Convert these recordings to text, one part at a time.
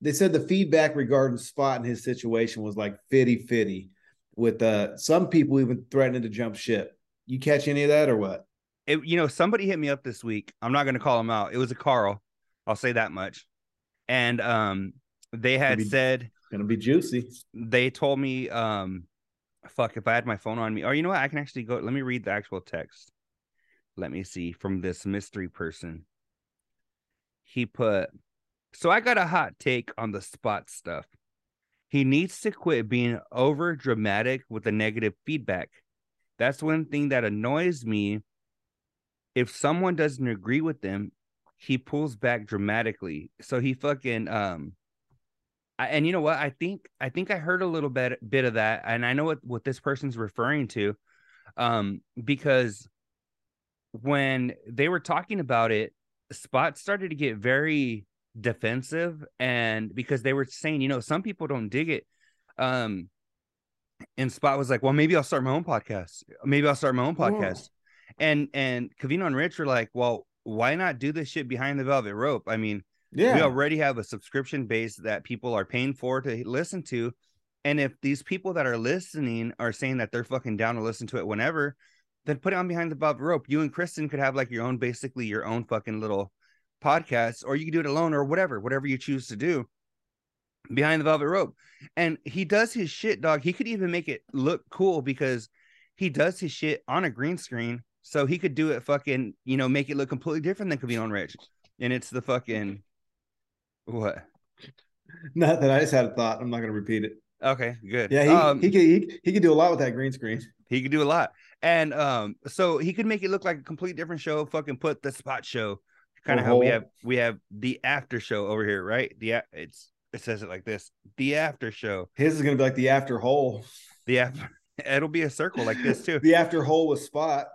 they said the feedback regarding Spot and his situation was like fitty fitty, with uh some people even threatening to jump ship. You catch any of that or what? It, you know, somebody hit me up this week. I'm not going to call him out. It was a Carl. I'll say that much. And um, they had be- said Gonna be juicy. they told me um, fuck if I had my phone on me. Or you know what? I can actually go. Let me read the actual text. Let me see from this mystery person. He put, so I got a hot take on the spot stuff. He needs to quit being over dramatic with the negative feedback. That's one thing that annoys me. If someone doesn't agree with them, he pulls back dramatically. So he fucking um I, and you know what? I think I think I heard a little bit bit of that, and I know what what this person's referring to, um, because when they were talking about it, Spot started to get very defensive, and because they were saying, you know, some people don't dig it, um, and Spot was like, well, maybe I'll start my own podcast. Maybe I'll start my own podcast, and and Covino and Rich were like, well, why not do this shit behind the velvet rope? I mean Yeah. we already have a subscription base that people are paying for to listen to and if these people that are listening are saying that they're fucking down to listen to it whenever then put it on behind the velvet rope you and kristen could have like your own basically your own fucking little podcast or you can do it alone or whatever whatever you choose to do behind the velvet rope and he does his shit dog he could even make it look cool because he does his shit on a green screen so he could do it fucking you know make it look completely different than and Rich and it's the fucking what Not that I just had a thought. I'm not gonna repeat it. Okay, good. Yeah, he, um, he could he, he could do a lot with that green screen. he could do a lot, and um, so he could make it look like a complete different show. Fucking put the spot show, kind of how we have we have the after show over here, right? The it's it says it like this: the after show, His is gonna be like the after hole. the after. It'll be a circle like this too. The after hole with spot.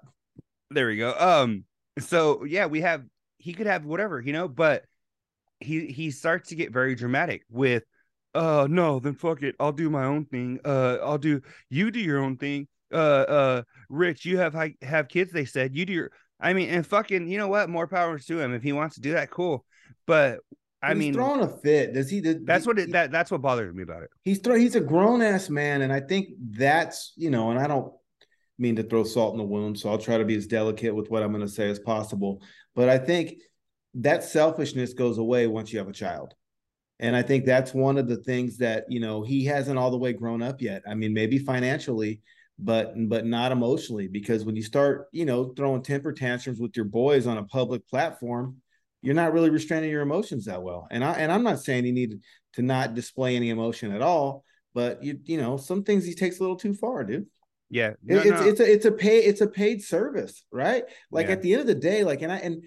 There we go. Um, so yeah, we have he could have whatever, you know, but he he starts to get very dramatic with uh no, then fuck it. I'll do my own thing. Uh I'll do you do your own thing. Uh uh Rich, you have have kids, they said. You do your I mean, and fucking, you know what? More power to him. If he wants to do that, cool. But I He's mean throwing a fit. Does he? Did, that's what it that that's what bothers me about it. he's throw, he's a grown ass man, and I think that's you know, and I don't mean to throw salt in the wound, so I'll try to be as delicate with what I'm going to say as possible. But I think that selfishness goes away once you have a child. And I think that's one of the things that, you know, he hasn't all the way grown up yet. I mean, maybe financially, but but not emotionally because when you start, you know, throwing temper tantrums with your boys on a public platform, you're not really restraining your emotions that well. And I and I'm not saying you need to not display any emotion at all, but you you know, some things he takes a little too far, dude. Yeah. It- it's no. it's a it's a pay it's a paid service, right? Like Yeah. at the end of the day, like and I and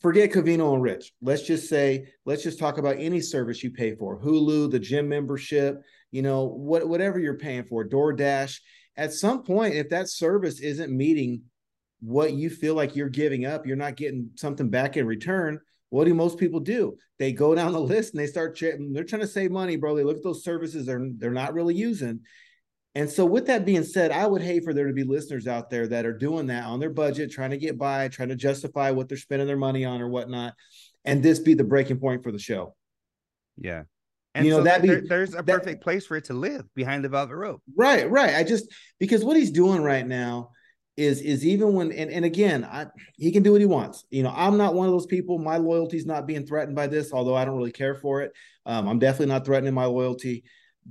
forget Covino and Rich. Let's just say let's just talk about any service you pay for, Hulu, the gym membership, you know, what whatever you're paying for, DoorDash. At some point, if that service isn't meeting what you feel like you're giving up, you're not getting something back in return. What do most people do? They go down the list and they start. ch- They're trying to save money, bro. They look at those services they're they're not really using, and so, with that being said, I would hate for there to be listeners out there that are doing that on their budget, trying to get by, trying to justify what they're spending their money on or whatnot, and this be the breaking point for the show. yeah. You know, so that'd there- be- there's a that- perfect place for it to live behind the velvet rope. Right, right. I just because what he's doing right now is is even when and, and again, I he can do what he wants. You know, I'm not one of those people. My loyalty's not being threatened by this, although I don't really care for it. Um, I'm definitely not threatening my loyalty.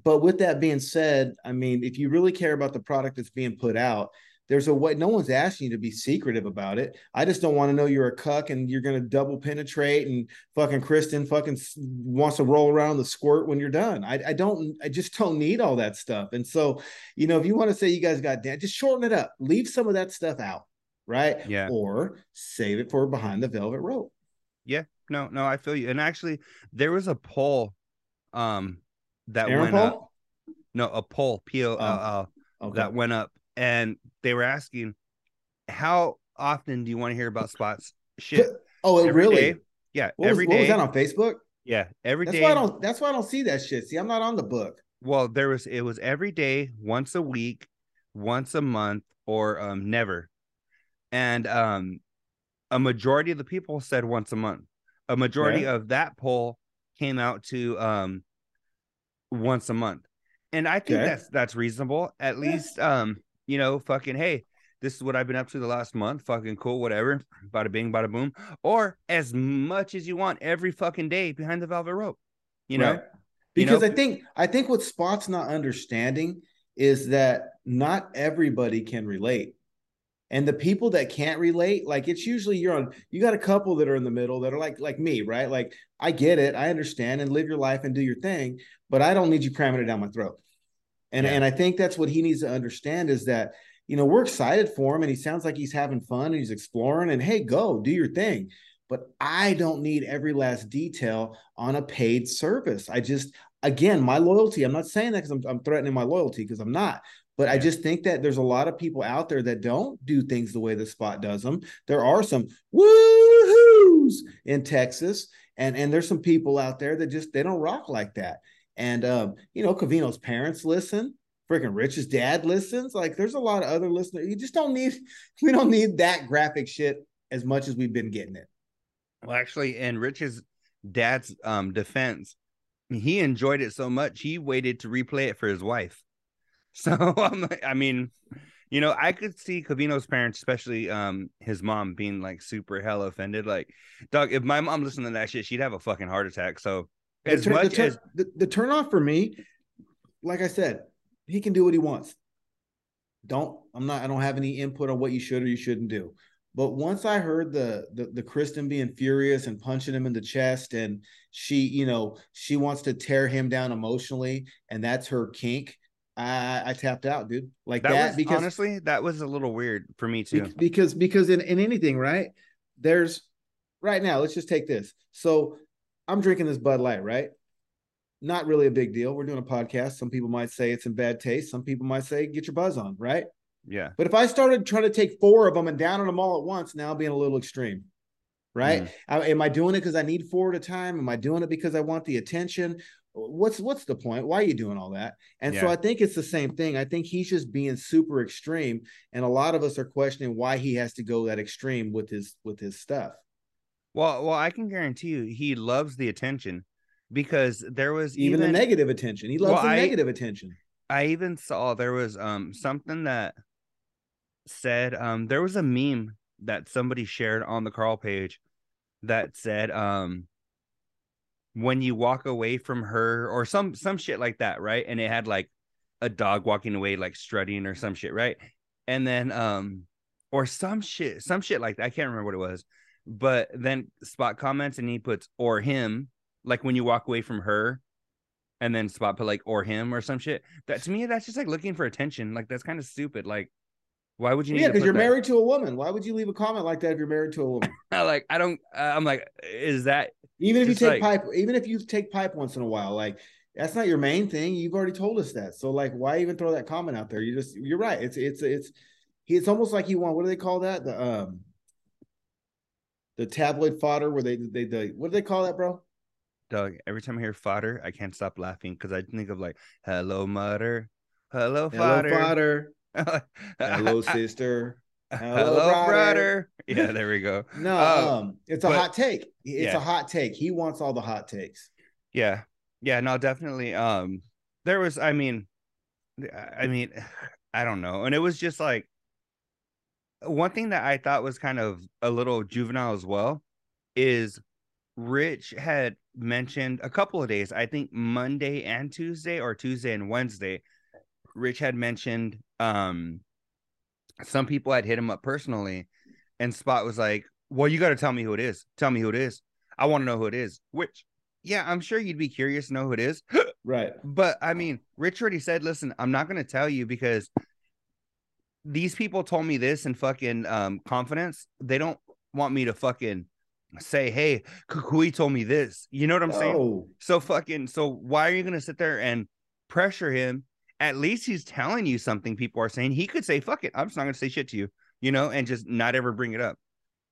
But with that being said, I mean, if you really care about the product that's being put out, there's a way. No one's asking you to be secretive about it. I just don't want to know you're a cuck and you're going to double penetrate and fucking Kristen fucking wants to roll around the squirt when you're done. I, I don't. I just don't need all that stuff. And so, you know, if you want to say you guys got Dan, just shorten it up. Leave some of that stuff out, right? Yeah. Or save it for behind the velvet rope. Yeah. No, no, I feel you. And actually, there was a poll um that Aaron went up. No, a poll, P O L L, Okay. that went up, and they were asking, how often do you want to hear about spots? Shit, oh, every really? day. Yeah, What was, every what was that on Facebook? Yeah, every That's day. why I don't. That's why I don't see that shit. See, I'm not on the book. Well, there was it was every day, once a week, once a month, or um never. And um a majority of the people said once a month. A majority Okay. of that poll came out to um once a month. And I think Okay. that's that's reasonable. At Yeah. least um, you know, fucking hey, this is what I've been up to the last month. Fucking cool, whatever. Bada bing, bada boom. Or as much as you want every fucking day behind the velvet rope. You know? Right. You because know? I think I think what Spot's not understanding is that not everybody can relate. And the people that can't relate, like it's usually you're on you got a couple that are in the middle that are like like me, right? Like I get it, I understand and live your life and do your thing, but I don't need you cramming it down my throat. And Yeah. and I think that's what he needs to understand is that you know, we're excited for him and he sounds like he's having fun and he's exploring and hey, go do your thing. But I don't need every last detail on a paid service. I just, again, my loyalty, I'm not saying that because I'm, I'm threatening my loyalty because I'm not. But I just think that there's a lot of people out there that don't do things the way the spot does them. There are some woohoos in Texas, and and there's some people out there that just they don't rock like that. And um, you know, Covino's parents listen. Freaking Rich's dad listens. Like, there's a lot of other listeners. You just don't need. We don't need that graphic shit as much as we've been getting it. Well, actually, in Rich's dad's um defense, he enjoyed it so much he waited to replay it for his wife. So I'm like, I mean, you know, I could see Covino's parents, especially um his mom, being like super hell offended. Like, dog, if my mom listened to that shit, she'd have a fucking heart attack. So The as turn- the much turn- as the, the turn off for me, like I said, he can do what he wants. Don't I'm not I don't have any input on what you should or you shouldn't do. But once I heard the the the Kristen being furious and punching him in the chest, and she, you know, she wants to tear him down emotionally, and that's her kink. I I tapped out, dude. Like that, that, was because honestly that was a little weird for me too. because because in, in anything right there's right now let's just take this so i'm drinking this bud light right? Not really a big deal. We're doing a podcast. Some people might say it's in bad taste. Some people might say get your buzz on right? Yeah, but if i started trying to take four of them and down on them all at once now being a little extreme right? Mhm. I- am i doing it because i need four at a time? Am i doing it because i want the attention? What's what's the point? Why are you doing all that? And so i think it's the same thing. I think he's just being super extreme and a lot of us are questioning why he has to go that extreme with his with his stuff well, well, I can guarantee you he loves the attention because there was even, even, the negative attention he loves Well, the I- negative attention I even saw there was um something that said um there was a meme that somebody shared on the Carl page that said um when you walk away from her or some some shit like that, right? And it had like a dog walking away like strutting or some shit, right? And then um or some shit some shit like that. I can't remember what it was. But then Spot comments and he puts or him like when you walk away from her and then spot put like or him or some shit. That to me, that's just like looking for attention. Like that's kind of stupid. Like, why would you? Need yeah because you're that? married to a woman why would you leave a comment like that if you're married to a woman like I don't. Uh, I'm like, is that? even if you take like- pipe even if you take pipe once in a while like that's not your main thing you've already told us that so like why even throw that comment out there you just you're right it's it's it's it's almost like you want what do they call that the um the tabloid fodder where they they the what do they call that bro Doug, every time I hear fodder, I can't stop laughing because I think of like, hello, mother, hello, hello fodder, fodder hello, hello sister hello, brother. brother. Yeah, there we go. no Oh, um it's a but- hot take it's yeah. a hot take he wants all the hot takes Yeah. Yeah, no, definitely. Um, there was, I mean, I mean, I don't know. And it was just like one thing that I thought was kind of a little juvenile as well is Rich had mentioned a couple of days, I think Monday and Tuesday or Tuesday and Wednesday, Rich had mentioned um some people had hit him up personally and Spot was like, "Well, you got to tell me who it is. Tell me who it is. I want to know who it is." Which yeah, I'm sure you'd be curious to know who it is. right But I mean, Rich already said, listen, I'm not going to tell you because these people told me this in fucking um, confidence. They don't want me to fucking say, hey, Cucuy told me this. You know what I'm saying? oh So fucking, so why are you going to sit there and pressure him? At least he's telling you something people are saying. He could say, fuck it. I'm just not going to say shit to you, you know, and just not ever bring it up.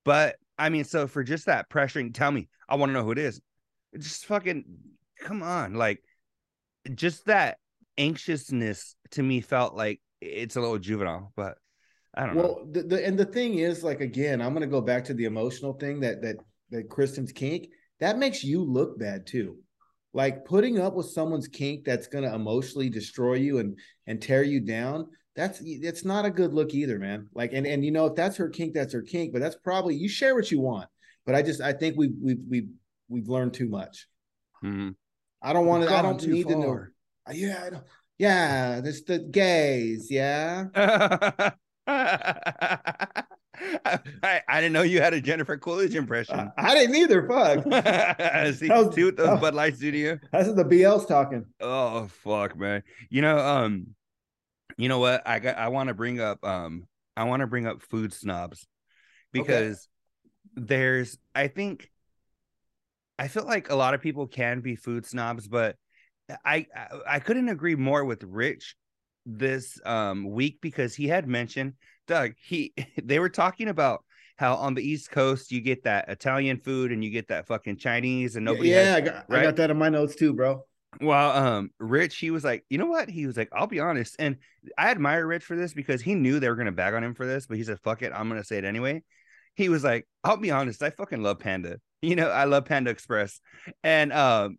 But I mean, so for just that pressuring, tell me, I want to know who it is. Just fucking come on. Like, just that anxiousness to me felt like it's a little juvenile, but I don't know. well the, the and the thing is like again i'm going to go back to the emotional thing that that that kristen's kink that makes you look bad too Like putting up with someone's kink that's going to emotionally destroy you and and tear you down. That's it's not a good look either, man. Like and and you know if that's her kink, that's her kink. But that's probably you share what you want. But I just I think we we we we've learned too much. Mm-hmm. I don't want to. I don't need far. to know. Yeah, I don't. Yeah, this the gays. Yeah. I, I, didn't know you had a Jennifer Coolidge impression. Uh, I didn't either. Fuck. see, was, see what those oh, Bud Lights do to you? That's the BL's talking. Oh fuck, man. You know, um, you know what? I got. I want to bring up. Um, I want to bring up food snobs because okay. there's. I think. I feel like a lot of people can be food snobs, but I I, couldn't agree more with Rich this um week because he had mentioned Doug, he they were talking about how on the East Coast you get that Italian food and you get that fucking Chinese and nobody. Yeah, has, I, got, right? I got that in my notes too, bro. Well, um, Rich, he was like, you know what? He was like, I'll be honest, and I admire Rich for this because he knew they were gonna bag on him for this, but he said, "Fuck it, I'm gonna say it anyway." He was like, "I'll be honest, I fucking love Panda. You know, I love Panda Express, and um,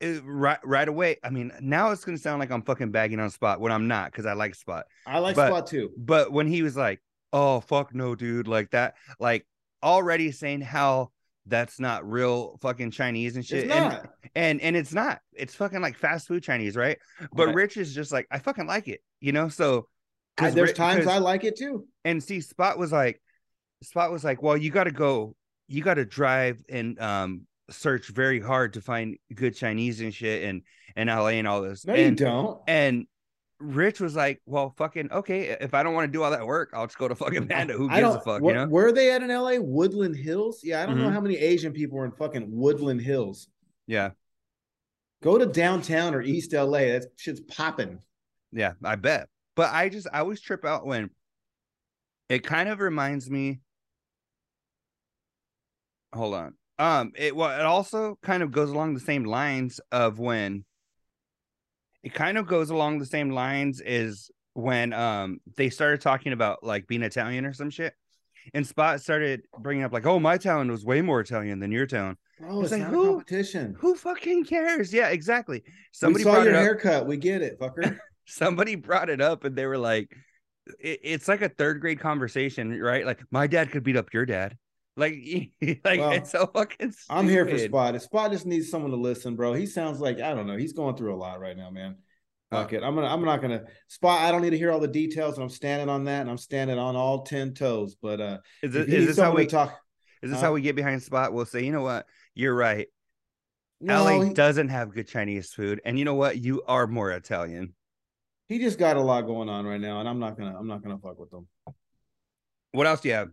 it, right right away. I mean, now it's gonna sound like I'm fucking bagging on Spot when I'm not because I like Spot. I like but, Spot too. But when he was like, "Oh fuck no, dude," like that, like already saying how that's not real fucking Chinese and shit. And, and and it's not. It's fucking like fast food Chinese, right? But right. Rich is just like, I fucking like it, you know. So I, there's times I like it too. And see, Spot was like, Spot was like, well, you got to go, you got to drive and um search very hard to find good Chinese and shit and and LA and all this. No, and, you don't. And Rich was like, "Well, fucking okay. If I don't want to do all that work, I'll just go to fucking Panda. Who gives a fuck?" Wh- you know? Where they at in LA? Woodland Hills. Yeah, I don't mm-hmm. know how many Asian people are in fucking Woodland Hills. Yeah. Go to downtown or East LA. That shit's popping. Yeah, I bet. But I just I always trip out when it kind of reminds me. Hold on. Um, it well, it also kind of goes along the same lines of when it kind of goes along the same lines as when um they started talking about like being Italian or some shit. And Spot started bringing up like, "Oh, my town was way more Italian than your town." Oh, it's, it's like, who, competition. Who fucking cares? Yeah, exactly. Somebody we saw your haircut. We get it, fucker. Somebody brought it up, and they were like, it, "It's like a third grade conversation, right? Like, my dad could beat up your dad." Like, like well, it's so fucking. Stupid. I'm here for Spot. Spot just needs someone to listen, bro. He sounds like I don't know. He's going through a lot right now, man. Uh, Fuck it. I'm gonna. I'm not gonna Spot. I don't need to hear all the details, and I'm standing on that, and I'm standing on all ten toes. But uh, is, it, is this how we talk? Is this uh, how we get behind Spot? We'll say, you know what, you're right. No, LA he, doesn't have good Chinese food, and you know what, you are more Italian. He just got a lot going on right now, and I'm not gonna. I'm not gonna fuck with them. What else do you have?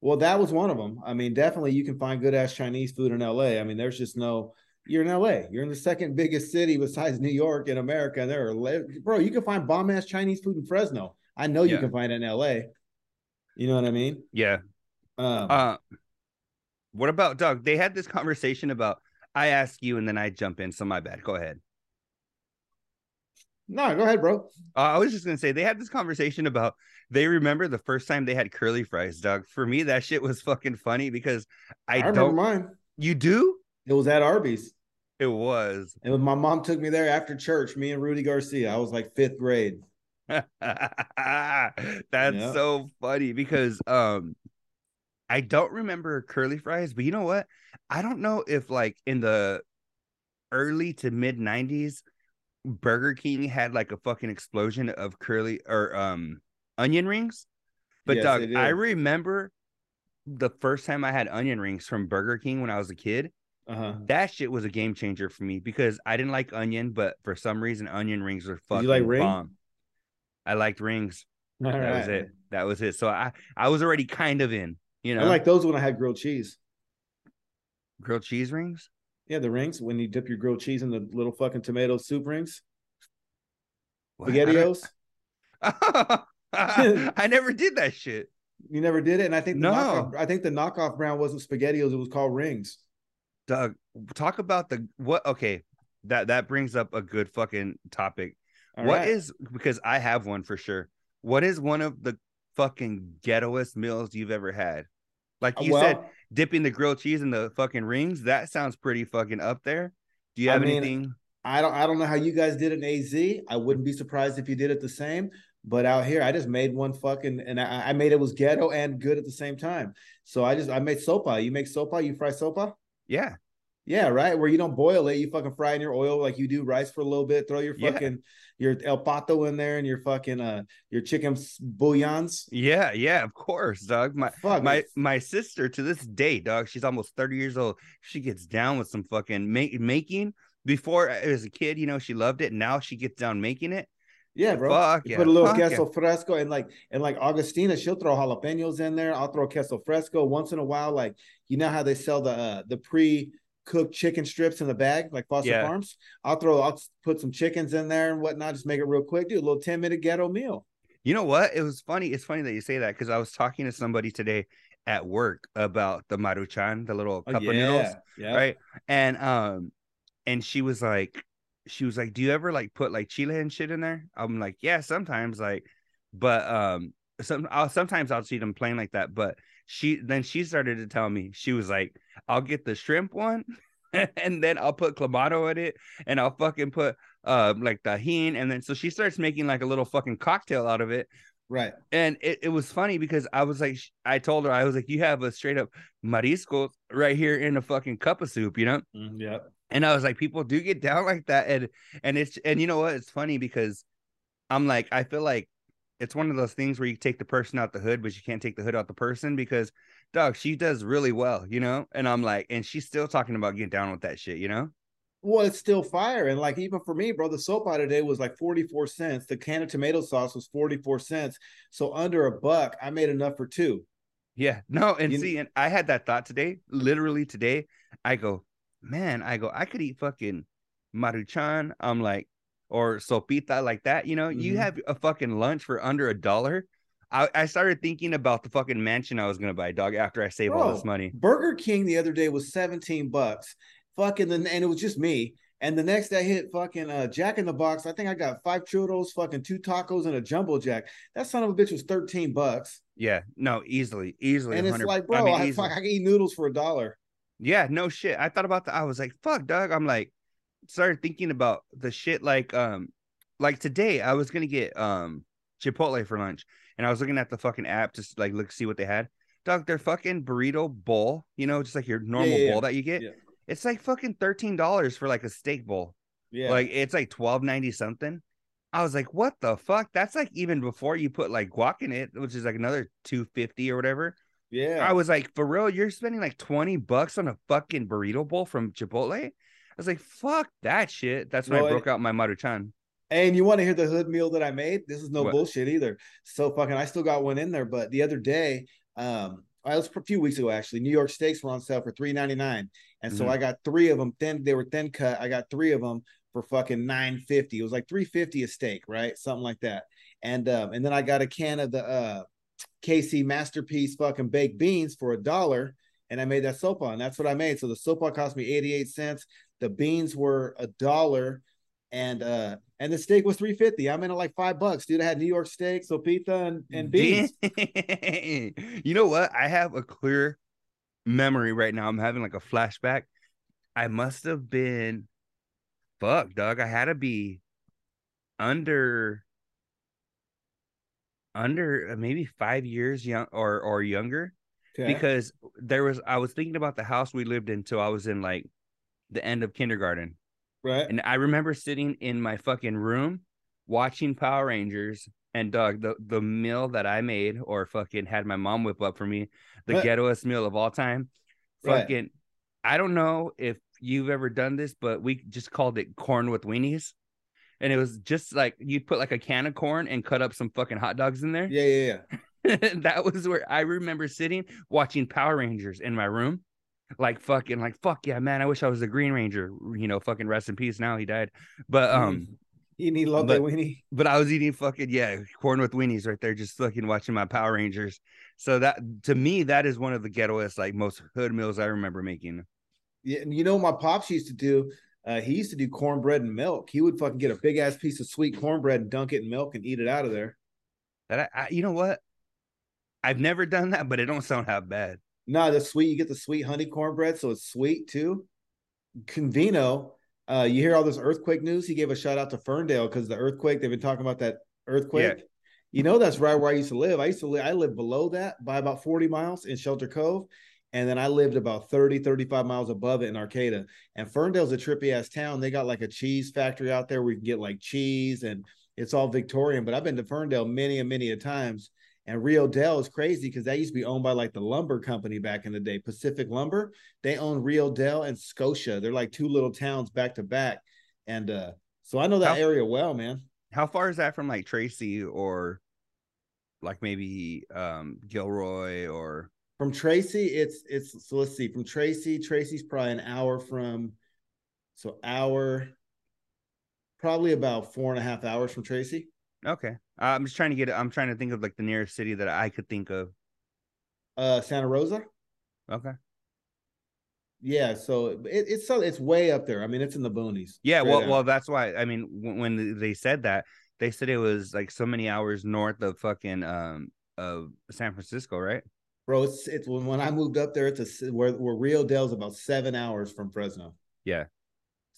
Well, that was one of them. I mean, definitely you can find good ass Chinese food in LA. I mean, there's just no. You're in LA. You're in the second biggest city besides New York in America. And there are, bro, you can find bomb ass Chinese food in Fresno. I know you can find it in LA. You know what I mean? Yeah. Um, uh, what about Doug? They had this conversation about I ask you and then I jump in. So my bad. Go ahead. No, go ahead, bro. Uh, I was just gonna say they had this conversation about they remember the first time they had curly fries, Doug. For me, that shit was fucking funny because I, I don't mine. You do? It was at Arby's. It was. And my mom took me there after church. Me and Rudy Garcia. I was like fifth grade. That's yep. so funny because um I don't remember curly fries, but you know what? I don't know if like in the early to mid 90s Burger King had like a fucking explosion of curly or um onion rings. But yes, Doug, I remember the first time I had onion rings from Burger King when I was a kid. Uh-huh. That shit was a game changer for me because I didn't like onion, but for some reason onion rings were fucking you like ring? bomb. I liked rings. All that right. was it. That was it. So I I was already kind of in. You know, I like those when I had grilled cheese. Grilled cheese rings. Yeah, the rings when you dip your grilled cheese in the little fucking tomato soup rings. Spaghettios. I never did that shit. You never did it, and I think the no. Knockoff, I think the knockoff brand wasn't Spaghettios; it was called Rings. Doug, talk about the what? Okay, that that brings up a good fucking topic. All what right. is because I have one for sure. What is one of the fucking ghettoest meals you've ever had? Like uh, you well, said, dipping the grilled cheese in the fucking rings. That sounds pretty fucking up there. Do you have I mean, anything? I don't I don't know how you guys did an AZ. I wouldn't be surprised if you did it the same. But out here, I just made one fucking and I, I made it was ghetto and good at the same time. So I just I made sopa. You make sopa, you fry sopa? Yeah. Yeah, right. Where you don't boil it, you fucking fry in your oil like you do rice for a little bit. Throw your Yeah. fucking your el pato in there and your fucking uh your chicken bouillons. Yeah, yeah, of course, dog. My Fuck my my sister to this day, dog. She's almost 30 years old. She gets down with some fucking make, making. Before as a kid, you know, she loved it. Now she gets down making it. Yeah, bro. Fuck You yeah. put a little fuck yeah. queso fresco and like and like Augustina, she'll throw jalapenos in there. I'll throw queso fresco once in a while. Like you know how they sell the uh, the pre cooked chicken strips in the bag, like Foster Yeah. Farms. I'll throw I'll put some chickens in there and whatnot. Just make it real quick. Do a little ten minute ghetto meal. You know what? It was funny. It's funny that you say that because I was talking to somebody today at work about the maruchan, the little Oh, cup of noodles, yeah. right? And um, and she was like, she was like, "Do you ever like put like chile and shit in there?" I'm like, "Yeah, sometimes." Like, but um, some I'll sometimes I'll see them plain like that. But she then she started to tell me she was like, "I'll get the shrimp one." and then I'll put clamato in it, and I'll fucking put uh like Tajín, and then so she starts making like a little fucking cocktail out of it, Right. and it, it was funny because I was like, I told her I was like, you have a straight up marisco right here in a fucking cup of soup, you know? yeah. And I was like, people do get down like that, and and it's and you know what? It's funny because I'm like, I feel like it's one of those things where you take the person out the hood, but you can't take the hood out the person because dog, she does really well, you know? And I'm like, and she's still talking about getting down with that shit, you know? Well, it's still fire. And like even for me, bro, the soap out today was like 44 cents. The can of tomato sauce was 44 cents. So under a buck, I made enough for two. Yeah, no, and You- see, and I had that thought today, literally today. I go, man, I go, I could eat fucking maruchan. I'm like, or sopita like that. You know, you Mhm. have a fucking lunch for under a dollar. I, I started thinking about the fucking mansion I was gonna buy, dog. After I save all this money, Burger King the other day was 17 bucks. Fucking the and it was just me. And the next I hit fucking uh, Jack in the Box. I think I got five churros, fucking two tacos, and a jumbo jack. That son of a bitch was 13 bucks. yeah, no, easily, easily. And it's like, bro, I, mean, fuck. I can eat noodles for a dollar. Yeah, no shit. I thought about that. I was like, fuck, Doug. I'm like, started thinking about the shit like um like today I was gonna get um Chipotle for lunch and I was looking at the fucking app to like look see what they had. Dog, their fucking burrito bowl, you know, just like your normal yeah, yeah. bowl that you get. Yeah. It's like fucking thirteen dollars for like a steak bowl. Yeah. Like it's like twelve ninety something. I was like, what the fuck? That's like even before you put like guac in it, which is like another two fifty or whatever. yeah. I was like, for real, you're spending like 20 bucks on a fucking burrito bowl from Chipotle? I was like, fuck that shit. That's when Well, I broke out my Maruchan. And you want to hear the hood meal that I made? This is no What? bullshit either. So fucking, I still got one in there. But the other day, um, I was a few weeks ago actually. New York steaks were on sale for three ninety nine, and so Mhm. I got three of them. Thin, they were thin cut. I got three of them for fucking nine fifty. It was like three fifty a steak, right? Something like that. And um, and then I got a can of the uh, KC masterpiece fucking baked beans for a dollar, and I made that sopa, and that's what I made. So the sopa cost me eighty eight cents. The beans were a dollar, and uh and the steak was 350 i'm in at like five bucks dude i had new york steak sopita and, and beans you know what? I have a clear memory right now. I'm having like a flashback. I must have been, fuck, Doug. I had to be under, under uh, maybe five years young or or younger. Okay. because there was I was thinking about the house we lived in till I was in like the end of kindergarten. right And I remember sitting in my fucking room watching Power Rangers and dog the the meal that I made or fucking had my mom whip up for me, the Right. ghettoest meal of all time. Right. Fucking I don't know if you've ever done this, but we just called it corn with weenies. And it was just like you'd put like a can of corn and cut up some fucking hot dogs in there. yeah yeah yeah that was where I remember sitting watching Power Rangers in my room. Like fucking like fuck yeah, man. I wish I was the Green Ranger. You know, fucking rest in peace now. He died. But um, you need love but- that weenie but I was eating fucking yeah, corn with weenies right there, just fucking watching my Power Rangers. So that to me, that is one of the ghettoest, like most hood meals I remember making. yeah and you know what my pops used to do uh he used to do cornbread and milk he would fucking get a big ass piece of sweet cornbread and dunk it in milk and eat it out of there That I, I you know what? I've never done that, but it don't sound half bad. No the sweet you get the sweet honey cornbread so it's sweet too Covino Uh, you hear all this earthquake news? He gave a shout out to Ferndale because the earthquake. They've been talking about that earthquake. Yeah. You know that's right where I used to live. I used to live. I lived below that by about 40 miles in Shelter Cove. And then I lived about 30, 35 miles above it in Arcata. And Ferndale's a trippy ass town. They got like a cheese factory out there where you can get like cheese and it's all Victorian. But I've been to Ferndale many and many a times. And Rio Dell is crazy because that used to be owned by like the lumber company back in the day, Pacific Lumber. They own Rio Dell and Scotia. They're like two little towns back to back. And uh, so I know that how, area well, man. How far is that from like Tracy or like maybe um Gilroy or from Tracy, it's it's so let's see. From Tracy, Tracy's probably an hour from so hour, probably about four and a half hours from Tracy. Okay. Uh, I'm just trying to get I'm trying to think of like the nearest city that I could think of. Uh Santa Rosa. Okay. Yeah, so it, it's so it's way up there. I mean, it's in the boonies. Yeah, well, out. well, that's why. I mean, when, they said that, they said it was like so many hours north of fucking um of San Francisco, right? bro. It's it's when, when I moved up there, it's a where where Rio Dell's about seven hours from Fresno. Yeah.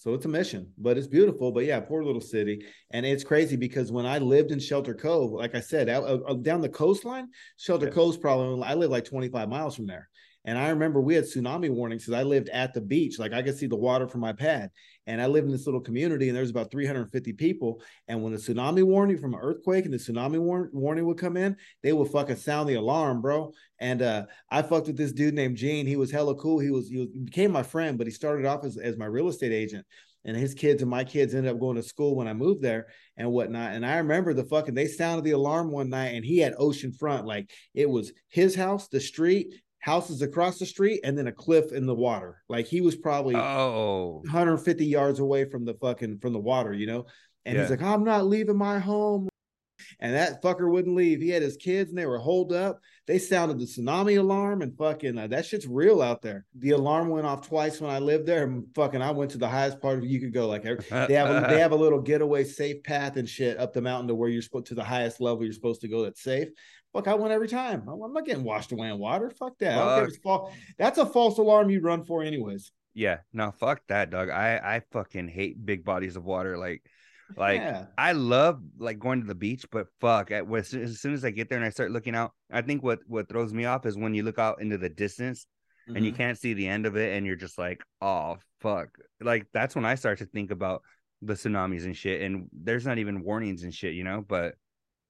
So it's a mission, but it's beautiful. But yeah, poor little city, and it's crazy because when I lived in Shelter Cove, like I said, out, out, down the coastline, Shelter yeah. Cove's probably I live like 25 miles from there. And I remember we had tsunami warnings because I lived at the beach. Like I could see the water from my pad. And I lived in this little community and there's about 350 people. And when the tsunami warning from an earthquake and the tsunami war- warning would come in, they would fucking sound the alarm, bro. And uh, I fucked with this dude named Gene. He was hella cool. He was, he was, he became my friend, but he started off as, as my real estate agent and his kids and my kids ended up going to school when I moved there and whatnot. And I remember the fucking they sounded the alarm one night and he had ocean front, like it was his house, the street, houses across the street and then a cliff in the water. Like he was probably oh 150 yards away from the fucking from the water, you know. And yeah. he's like, I'm not leaving my home. And that fucker wouldn't leave. He had his kids and they were holed up. They sounded the tsunami alarm and fucking uh, that shit's real out there. The alarm went off twice when I lived there. And fucking, I went to the highest part of you could go. Like they have a, they have a little getaway safe path and shit up the mountain to where you're supposed to the highest level you're supposed to go. That's safe. Fuck, I went every time. I'm not getting washed away in water. Fuck that. Fuck. That's a false alarm you'd run for, anyways. Yeah, no, fuck that, dog. I I fucking hate big bodies of water. Like, like yeah. I love like going to the beach, but fuck, at, as soon as I get there and I start looking out, I think what what throws me off is when you look out into the distance mm-hmm. and you mm-hmm. can't see the end of it, and you're just like, oh fuck. Like that's when I start to think about the tsunamis and shit. And there's not even warnings and shit, you know. But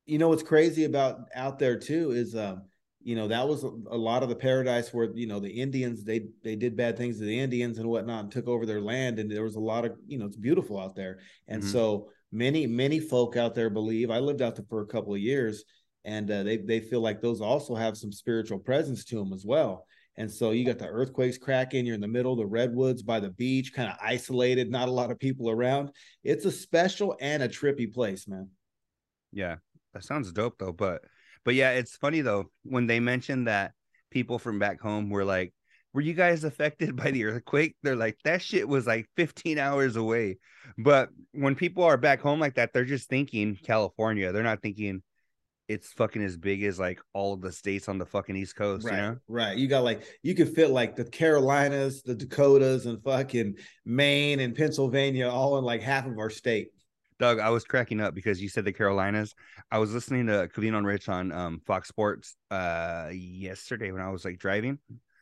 you know what's crazy about out there too is um you know that was a, a, lot of the paradise where you know the indians they they did bad things to the indians and whatnot and took over their land and there was a lot of you know it's beautiful out there. And mm-hmm. so many many folk out there believe i lived out there for a couple of years and uh, they they feel like those also have some spiritual presence to them as well. And so you got the earthquakes cracking you're in the middle of the redwoods by the beach kind of isolated not a lot of people around. It's a special and a trippy place man. Yeah that sounds dope though. But but yeah, it's funny though when they mentioned that people from back home were like, "Were you guys affected by the earthquake?" They're like, "That shit was like 15 hours away." But when people are back home like that, they're just thinking California. They're not thinking it's fucking as big as like all of the states on the fucking East Coast, right, you know? Right. You got like you could fit like the Carolinas, the Dakotas, and fucking Maine and Pennsylvania all in like half of our state. Doug, I was cracking up because you said the Carolinas. I was listening to Covino and Rich on um, Fox Sports uh, yesterday when I was like driving.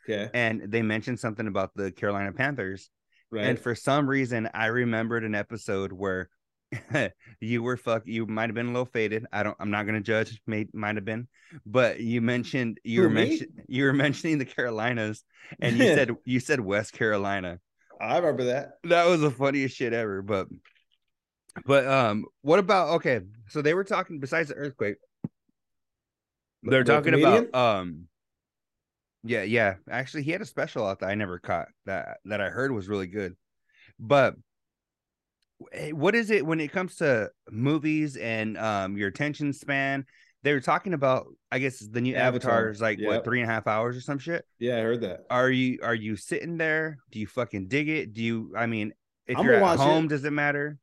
Okay. And they mentioned something about the Carolina Panthers. Right. And for some reason, I remembered an episode where you were fuck. You might have been a little faded. I don't. I'm not gonna judge. May might have been, but you mentioned you Who, were mentioning you were mentioning the Carolinas, and you said you said West Carolina. I remember that. That was the funniest shit ever. But but um, what about okay? So they were talking besides the earthquake. They're the talking comedian? about um yeah, yeah. Actually, he had a special out that I never caught that that I heard was really good. But eh, what is it when it comes to movies and um your attention span? They were talking about, I guess the new Avatar, Avatar is like yep. what three and a half hours or some shit. Yeah, I heard that. Are you are you sitting there? Do you fucking dig it? Do you? I mean, if I'm you're at home, it. does it matter?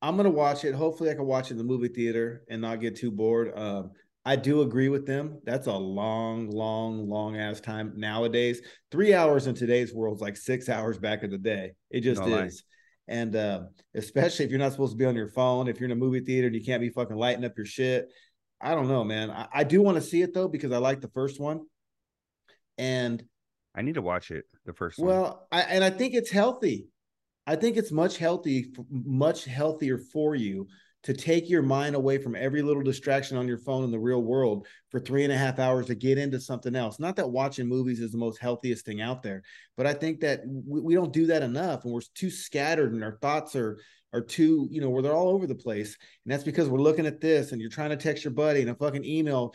I'm gonna watch it. Hopefully, I can watch it in the movie theater and not get too bored. Um, I do agree with them. That's a long, long, long ass time nowadays. Three hours in today's world is like six hours back in the day. It just no is. And uh, especially if you're not supposed to be on your phone, if you're in a movie theater and you can't be fucking lighting up your shit. I don't know, man. I, I do want to see it though because I like the first one. And I need to watch it. The first one. well, I, and I think it's healthy. I think it's much healthy, much healthier for you to take your mind away from every little distraction on your phone in the real world for three and a half hours to get into something else. Not that watching movies is the most healthiest thing out there, but I think that we, we don't do that enough, and we're too scattered, and our thoughts are are too, you know, where they're all over the place, and that's because we're looking at this, and you're trying to text your buddy, and a fucking email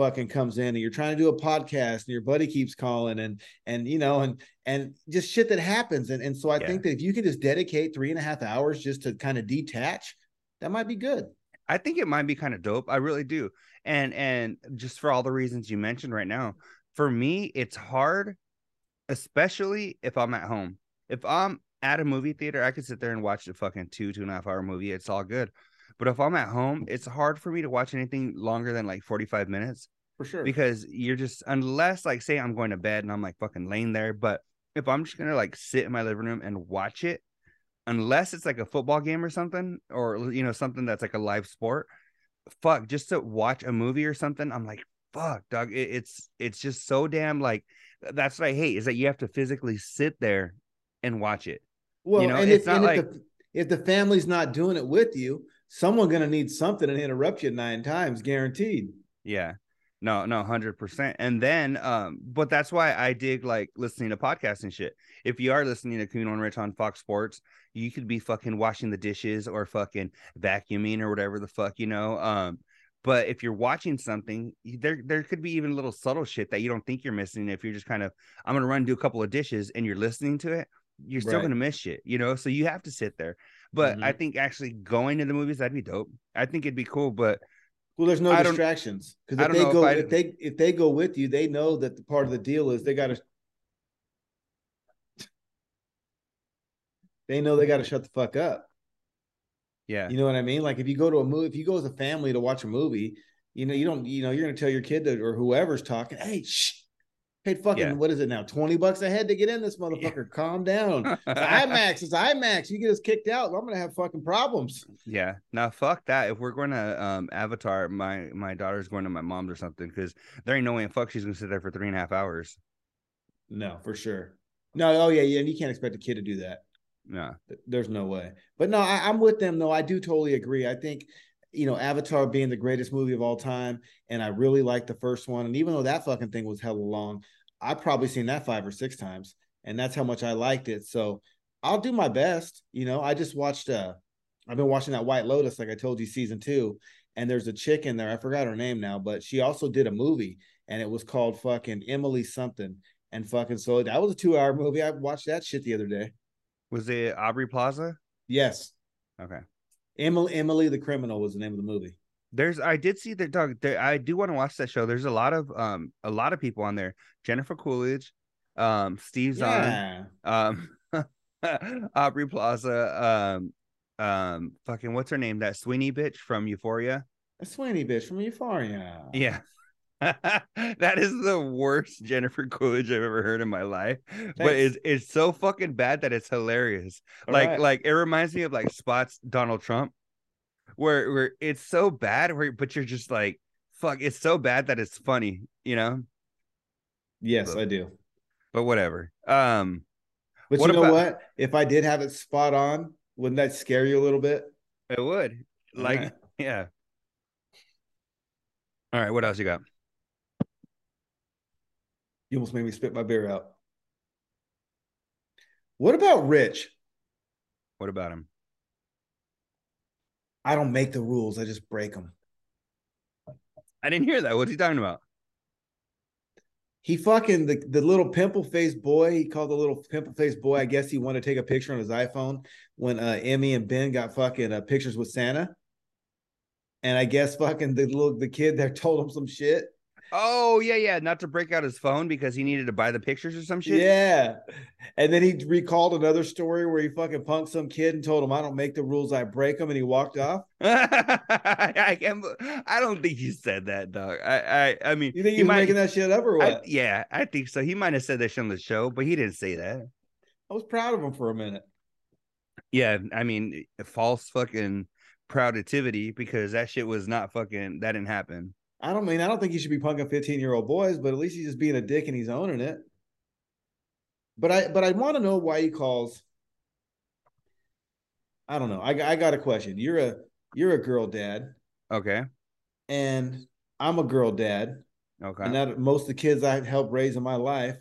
fucking comes in and you're trying to do a podcast and your buddy keeps calling and and you know and and just shit that happens and and so i yeah. think that if you can just dedicate three and a half hours just to kind of detach that might be good. I think it might be kind of dope. I really do. And and just for all the reasons you mentioned right now, for me, it's hard, especially if I'm at home. If I'm at a movie theater, I could sit there and watch a fucking two, two and a half hour movie. It's all good. But if I'm at home, mm. it's hard for me to watch anything longer than like 45 minutes. For sure. Because you're just unless like say I'm going to bed and I'm like fucking laying there. But if I'm just gonna like sit in my living room and watch it, unless it's like a football game or something, or you know, something that's like a live sport. Fuck, just to watch a movie or something, I'm like, fuck, dog. It, it's it's just so damn like that's what I hate is that you have to physically sit there and watch it. Well, you know, and, if, and like, if, the, if the family's not doing it with you, someone gonna need something and interrupt you nine times, guaranteed. Yeah. No, no, hundred percent. And then, um, but that's why I dig like listening to podcasts and shit. If you are listening to Covino and Rich on Fox Sports, you could be fucking washing the dishes or fucking vacuuming or whatever the fuck, you know. Um, but if you're watching something, there there could be even little subtle shit that you don't think you're missing. If you're just kind of, I'm gonna run do a couple of dishes and you're listening to it, you're still right. gonna miss shit, you know. So you have to sit there. But mm-hmm. I think actually going to the movies that'd be dope. I think it'd be cool, but well, there's no distractions because if they go if, if, they if they go with you, they know that the part of the deal is they got to. They know they got to shut the fuck up. Yeah, you know what I mean. Like if you go to a movie, if you go as a family to watch a movie, you know you don't, you know, you're gonna tell your kid that or whoever's talking, hey, shh, Paid fucking yeah. what is it now? Twenty bucks a head to get in this motherfucker. Yeah. Calm down. It's IMAX. It's IMAX. You get us kicked out. I'm gonna have fucking problems. Yeah. Now fuck that. If we're going to um Avatar, my my daughter's going to my mom's or something because there ain't no way in fuck she's gonna sit there for three and a half hours. No, for sure. No. Oh yeah. Yeah. And you can't expect a kid to do that. No. There's no way. But no, I, I'm with them though. I do totally agree. I think you know, Avatar being the greatest movie of all time, and I really liked the first one. And even though that fucking thing was hella long, I've probably seen that five or six times, and that's how much I liked it. So I'll do my best. You know, I just watched. uh I've been watching that White Lotus, like I told you, season two, and there's a chick in there. I forgot her name now, but she also did a movie, and it was called fucking Emily something. And fucking so that was a two hour movie. I watched that shit the other day. Was it Aubrey Plaza? Yes. Okay. Emily Emily the Criminal was the name of the movie. There's I did see that dog. There, I do want to watch that show. There's a lot of um a lot of people on there. Jennifer Coolidge, um Steve Zahn, yeah. um Aubrey Plaza, um um fucking what's her name? That Sweeney bitch from Euphoria. A Sweeney bitch from Euphoria. Yeah. that is the worst Jennifer Coolidge I've ever heard in my life. Thanks. But it's it's so fucking bad that it's hilarious. All like right. like it reminds me of like spots Donald Trump, where where it's so bad, where but you're just like, fuck, it's so bad that it's funny, you know? Yes, but, I do. But whatever. Um But you know about, what? If I did have it spot on, wouldn't that scare you a little bit? It would. Like, right. yeah. All right, what else you got? You almost made me spit my beer out. What about Rich? What about him? I don't make the rules, I just break them. I didn't hear that. What's he talking about? He fucking the, the little pimple faced boy. He called the little pimple faced boy. I guess he wanted to take a picture on his iPhone when uh, Emmy and Ben got fucking uh, pictures with Santa. And I guess fucking the little the kid there told him some shit. Oh yeah, yeah. Not to break out his phone because he needed to buy the pictures or some shit. Yeah, and then he recalled another story where he fucking punked some kid and told him, "I don't make the rules, I break them," and he walked off. I can't. I don't think he said that, dog. I, I, I mean, you think he, might, making that shit up or what? I, yeah, I think so. He might have said that shit on the show, but he didn't say that. I was proud of him for a minute. Yeah, I mean, false fucking proudativity because that shit was not fucking that didn't happen. I don't mean I don't think he should be punking 15 year old boys, but at least he's just being a dick and he's owning it. But I but I want to know why he calls. I don't know. I I got a question. You're a you're a girl dad. Okay. And I'm a girl dad. Okay. And that most of the kids I helped raise in my life,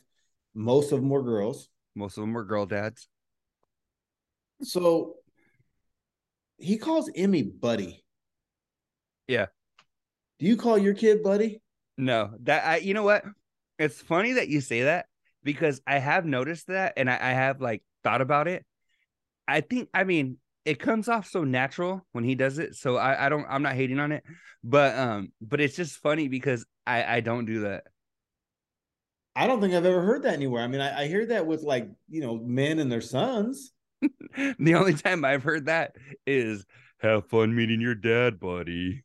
most of them were girls. Most of them were girl dads. So he calls Emmy buddy. Yeah. Do you call your kid buddy? No, that I you know what? It's funny that you say that because I have noticed that and I, I have like thought about it. I think I mean it comes off so natural when he does it. So I, I don't I'm not hating on it. But um but it's just funny because I, I don't do that. I don't think I've ever heard that anywhere. I mean, I, I hear that with like, you know, men and their sons. the only time I've heard that is have fun meeting your dad, buddy.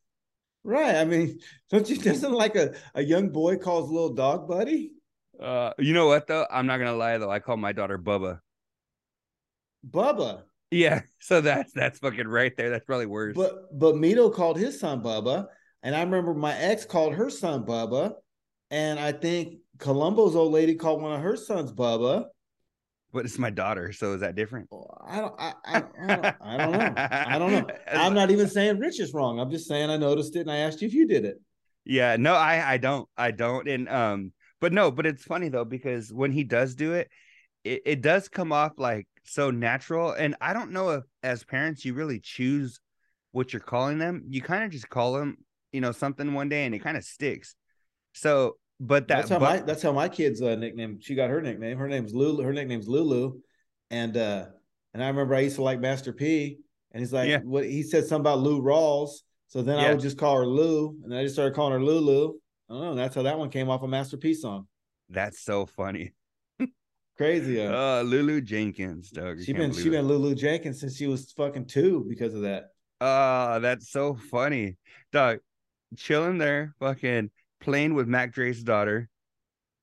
Right. I mean, don't you doesn't like a, a young boy calls little dog buddy? Uh you know what though? I'm not gonna lie though. I call my daughter Bubba. Bubba. Yeah, so that's that's fucking right there. That's probably worse. But but Mito called his son Bubba, and I remember my ex called her son Bubba, and I think Columbo's old lady called one of her sons Bubba. But it's my daughter, so is that different? I don't, I, I, I, don't, I don't know. I don't know. I'm not even saying Rich is wrong. I'm just saying I noticed it and I asked you if you did it. Yeah, no, I, I don't, I don't, and um, but no, but it's funny though because when he does do it, it, it does come off like so natural, and I don't know if as parents you really choose what you're calling them. You kind of just call them, you know, something one day, and it kind of sticks. So but that that's how but, my that's how my kid's uh, nickname. She got her nickname. Her name's Lulu. Her nickname's Lulu, and uh and I remember I used to like Master P, and he's like, Yeah. what he said something about Lou Rawls. So then I would just call her Lou, and then I just started calling her Lulu. I don't know. That's how that one came off a Master P song. that's so funny. Crazy. Uh, Uh, Lulu Jenkins, dog. I she been she been Lulu Jenkins since she was fucking two because of that. Oh, that's so funny, dog. Chilling there, fucking playing with Mac Dre's daughter,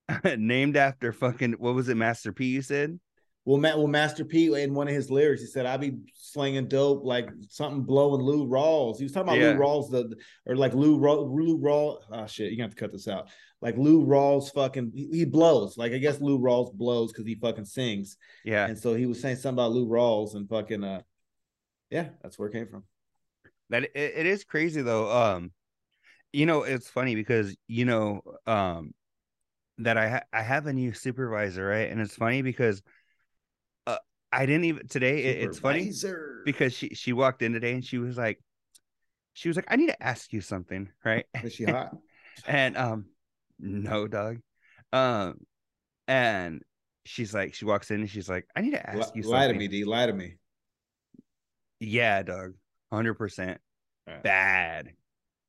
named after fucking what was it, Master P? You said. Well, Matt, well, Master P in one of his lyrics, he said, "I be slinging dope like something blowing Lou Rawls." He was talking about Yeah. Lou Rawls, the or like Lou Raw, Lou Rawls. Oh shit, you gonna have to cut this out. Like Lou Rawls, fucking, he, he blows. Like I guess Lou Rawls blows because he fucking sings, Yeah, and so he was saying something about Lou Rawls and fucking, uh, yeah, that's where it came from. that it, it is crazy though. Um, you know, it's funny because you know, um, that I ha- I have a new supervisor, right? And it's funny because, uh, I didn't even today. It, it's funny because she she walked in today and she was like, she was like, I need to ask you something, right? is she hot? and um no dog um and she's like she walks in and she's like i need to ask you Lie, lie to something me, D. Lie to me. yeah dog 100% Alright. bad.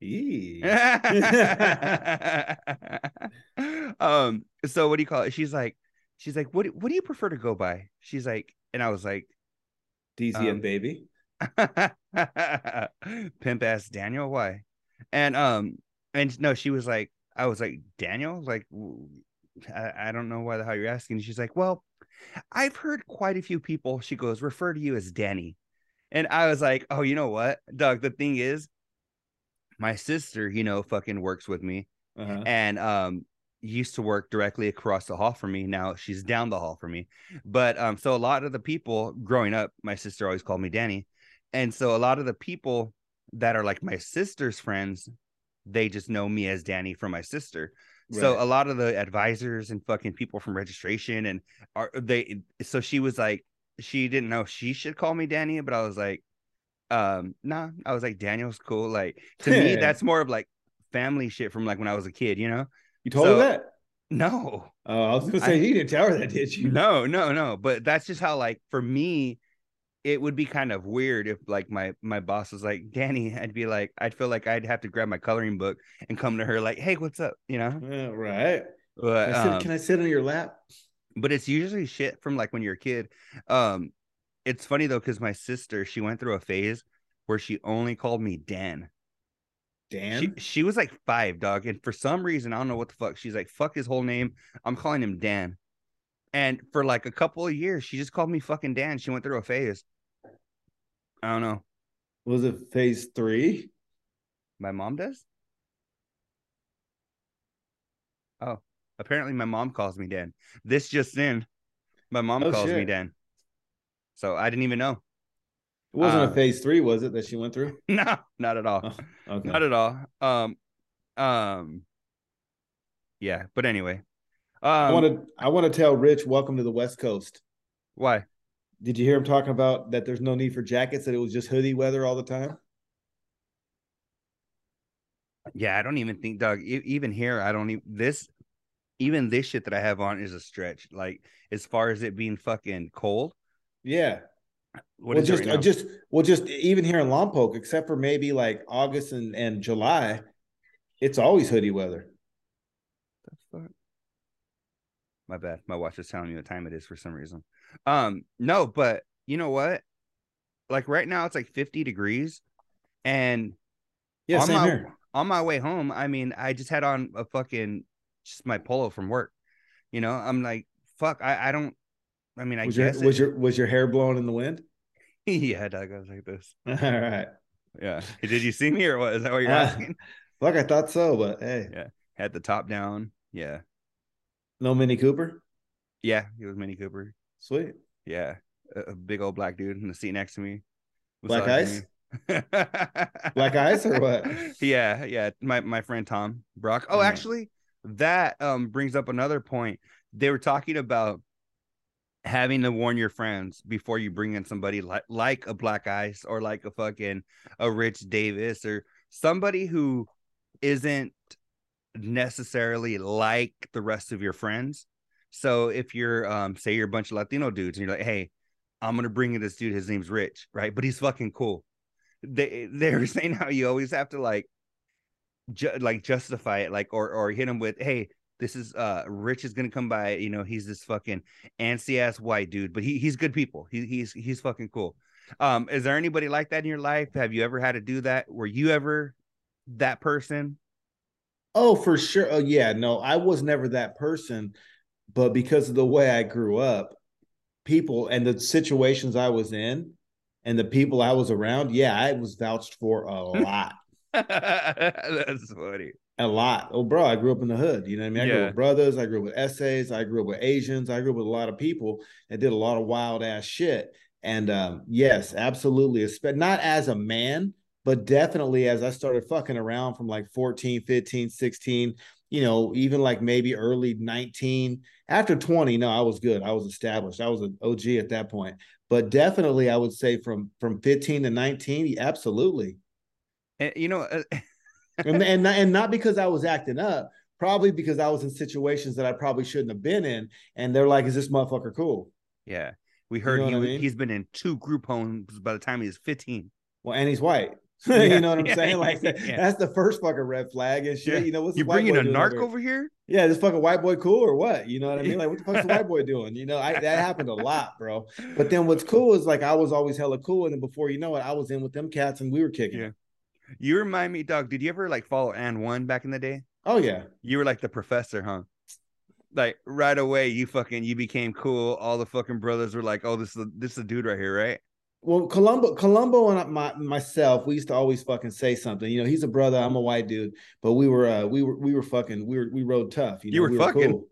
um so what do you call it she's like she's like what do- what do you prefer to go by she's like and i was like DCF Um, baby. pimp ass Daniel. Why? And um, and no, she was like, I was like, Daniel, like, I, I don't know why the hell you're asking. She's like, well, I've heard quite a few people. She goes, refer to you as Danny, and I was like, oh, you know what, Doug? The thing is, my sister, you know, fucking works with me, Uh-huh. and um used to work directly across the hall from me. Now she's down the hall from me. But um so a lot of the people growing up my sister always called me danny. And so a lot of the people that are like my sister's friends they just know me as danny from my sister. So a lot of the advisors and fucking people from registration and are they so she was like she didn't know she should call me danny but i was like um nah i was like daniel's cool like to me that's more of like family shit from like when i was a kid you know you told so- her that? no Oh, I was gonna say I- you didn't tell her that, did you? no no no but that's just how like for me it would be kind of weird if like my my boss was like danny i'd be like i'd feel like i'd have to grab my coloring book and come to her like hey what's up you know Yeah, right. but Can I, sit, um, can I sit on your lap? but it's usually shit from like when you're a kid um it's funny though because my sister she went through a phase where she only called me dan Dan? She, she was like five, dog. And for some reason, I don't know what the fuck. She's like, fuck his whole name. I'm calling him Dan. And for like a couple of years, she just called me fucking Dan. She went through a phase. I don't know. Was it phase three? My mom does. Oh, apparently my mom calls me Dan. This just in, my mom Oh, calls me. Dan. So I didn't even know. It wasn't Uh, a phase three, was it, that she went through? No, not at all. Oh, okay. Not at all. Um, um, yeah. But anyway, um, I want to I want to tell Rich, welcome to the West Coast. why? Did you hear him talking about that there's no need for jackets, that it was just hoodie weather all the time? Yeah, I don't even think, Doug. E- even here, I don't even this. Even this shit that I have on is a stretch. Like as far as it being fucking cold. Yeah. What well, is just right uh, just well, just even here in Lompoc, except for maybe like August and, and July, it's always hoodie weather. the fuck? My bad. My watch is telling me what time it is for some reason. Um, no, but you know what? Like right now, it's like 50 degrees, and Yeah, on same my here. on my way home, I mean, I just had on a fucking just my polo from work. You know, I'm like, fuck, I, I don't. I mean, I Was your guess was it- your was your hair blowing in the wind? yeah, Doug. I was like this. All right. Yeah. Did you see me or what? Is that what you're Uh, asking? Fuck, I thought so, but hey, Yeah. Had the top down. Yeah. no Mini Cooper. Yeah. He was Mini Cooper. Sweet. Yeah. A, a big old black dude in the seat next to me. Black me. Black ice or what? Yeah, yeah. My my friend Tom Brock. Oh, Yeah. actually, that um brings up another point. They were talking about having to warn your friends before you bring in somebody like like a Black Ice or like a fucking a Rich Davis or somebody who isn't necessarily like the rest of your friends. So if you're um say you're a bunch of Latino dudes and you're like, hey, I'm gonna bring in this dude, his name's Rich, right? But he's fucking cool. They they're saying how you always have to like ju- like justify it, like or or hit him with, hey, this is uh Rich is gonna come by, you know, he's this fucking antsy ass white dude, but he he's good people. He, he's he's fucking cool. Um, is there anybody like that in your life? Have you ever had to do that? Were you ever that person? Oh, for sure. Oh, yeah. No, I was never that person, but because of the way I grew up, people and the situations I was in and the people I was around, yeah, I was vouched for a lot. That's funny. A lot. Oh, bro, I grew up in the hood. You know what I mean? I grew up with brothers. I grew up with essays. I grew up with Asians. I grew up with a lot of people that did a lot of wild ass shit. And um, yes, absolutely. Not as a man, but definitely as I started fucking around from like 14, 15, 16, you know, even like maybe early 19. After 20, no, I was good. I was established. I was an OG at that point. But definitely, I would say from from 15 to 19, absolutely And, you know, uh, and and not, and not because I was acting up, probably because I was in situations that I probably shouldn't have been in, and they're like, "Is this motherfucker cool?" yeah, we heard know he, I mean? he's been in two group homes by the time he was 15. Well, and he's white. Yeah, you know what I'm yeah, saying? Like yeah. that's the first fucking red flag and shit. You know what's You bringing a narc over- over here? Yeah, this fucking white boy cool or what? You know what I mean? Like, what the fuck's the white boy doing? You know, I, that happened a lot, bro. But then what's cool is like I was always hella cool, and then before you know it, I was in with them cats and we were kicking. You remind me, dog. Did you ever like follow AND1 back in the day? Oh yeah. You were like the professor, huh? Like right away, you fucking you became cool. All the fucking brothers were like, "Oh, this is a, this is a dude right here, right?" Well, Columbo, Columbo, and my myself, we used to always fucking say something. You know, he's a brother, I'm a white dude, but we were, uh, we were, we were fucking, we were, we rode tough. You, know, You were we fucking?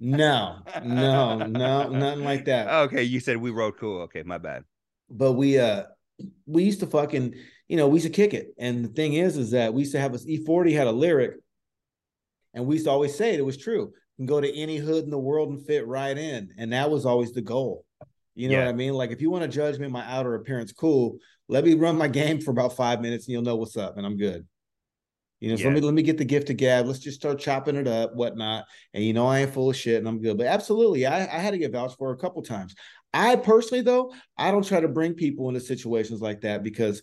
No, no, no, nothing like that. Okay, you said we rode cool. Okay, my bad. But we, uh, we used to fucking, you know, we used to kick it. And the thing is, is that we used to have a E-40 had a lyric, and we used to always say it. It was true. You can go to any hood in the world and fit right in, and that was always the goal. You know Yeah. what I mean? Like if you want to judge me my outer appearance, cool. Let me run my game for about five minutes, and you'll know what's up, and I'm good. You know, so Yeah. let me let me get the gift of gab. Let's just start chopping it up, whatnot. And you know, I ain't full of shit, and I'm good. But absolutely, I, I had to get vouched for a couple times. I personally, though, I don't try to bring people into situations like that because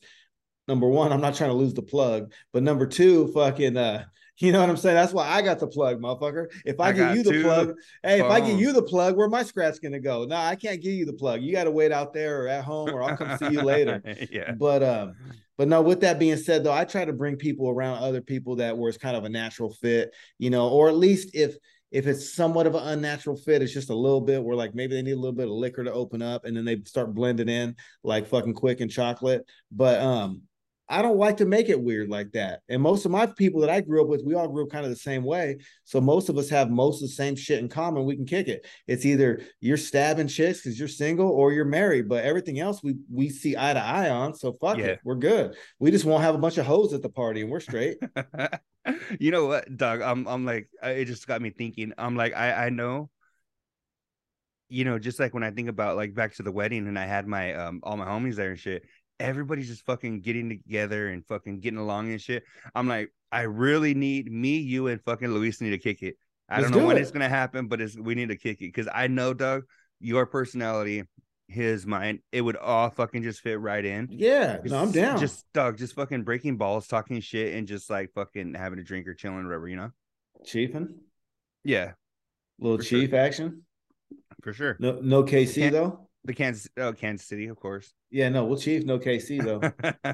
number one, I'm not trying to lose the plug. But number two, fucking uh, you know what I'm saying? That's why I got the plug, motherfucker. If I, I give you the plug, hey, if I give you the plug, where my scratch gonna go? No, I can't give you the plug. You gotta wait out there or at home, or I'll come see you later. yeah. But um, but no, with that being said, though, I try to bring people around other people that where it's kind of a natural fit, you know, or at least if if it's somewhat of an unnatural fit, it's just a little bit where like maybe they need a little bit of liquor to open up and then they start blending in like fucking quick and chocolate. But um I don't like to make it weird like that. And most of my people that I grew up with, we all grew up kind of the same way. So most of us have most of the same shit in common. We can kick it. It's either you're stabbing chicks because you're single or you're married, but everything else we we see eye to eye on. So fuck yeah. it, we're good. We just won't have a bunch of hoes at the party and we're straight. you know what, Doug? I'm I'm like it just got me thinking. I'm like I I know you know, just like when I think about like back to the wedding and I had my um all my homies there and shit, everybody's just fucking getting together and fucking getting along and shit. I'm like, I really need me, you, and fucking Luis need to kick it. I Let's don't know do when it. it's gonna happen, but it's we need to kick it because I know Doug, your personality, his mind, it would all fucking just fit right in. Yeah, no, I'm down. Just Doug, just fucking breaking balls, talking shit, and just like fucking having a drink or chilling, whatever, you know. Chiefing. Yeah. Little chief sure. action. For sure. No, no KC though. The Kansas, oh, Kansas City, of course. Yeah, no, well, Chief, no KC though.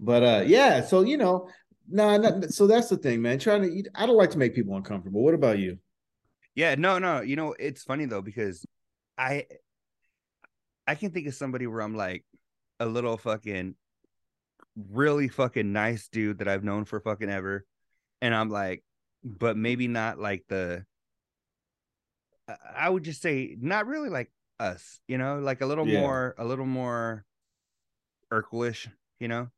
but uh, yeah, so you know, no, nah, nah, so that's the thing, man. Trying to, I don't like to make people uncomfortable. What about you? Yeah, no, no. You know, it's funny though because I, I can think of somebody where I'm like a little fucking, really fucking nice dude that I've known for fucking ever, and I'm like, but maybe not like the. I would just say not really like us, you know, like a little yeah. more, a little more Urkelish, you know.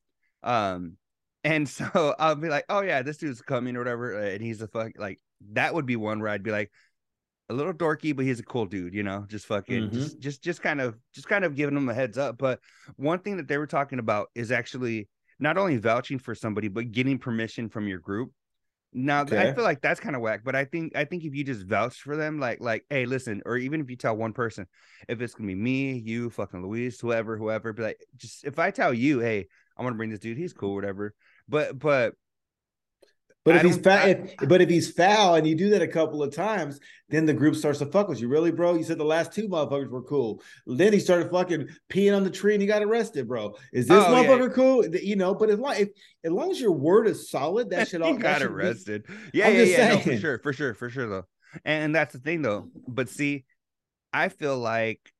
Um, and so I'll be like, oh yeah, this dude's coming or whatever, uh, and he's a fuck like that would be one where I'd be like a little dorky, but he's a cool dude, you know, just fucking mm-hmm. just just just kind of just kind of giving him a heads up. But one thing that they were talking about is actually not only vouching for somebody, but getting permission from your group now okay. I feel like that's kind of whack, but I think I think if you just vouch for them, like like, hey, listen, or even if you tell one person, if it's gonna be me, you, fucking Luis, whoever, whoever, be like, just if I tell you, hey, I'm gonna bring this dude, he's cool, whatever. But but but if he's foul, if, but if he's foul and you do that a couple of times, then the group starts to fuck with you. Really, bro? You said the last two motherfuckers were cool. Then he started fucking peeing on the tree and he got arrested, bro. Is this oh, motherfucker yeah. cool? You know, but as long if, as long as your word is solid, that should all he got arrested. Be, yeah, I'm yeah, yeah. No, for sure, for sure, for sure, though. And, and that's the thing, though. But see, I feel like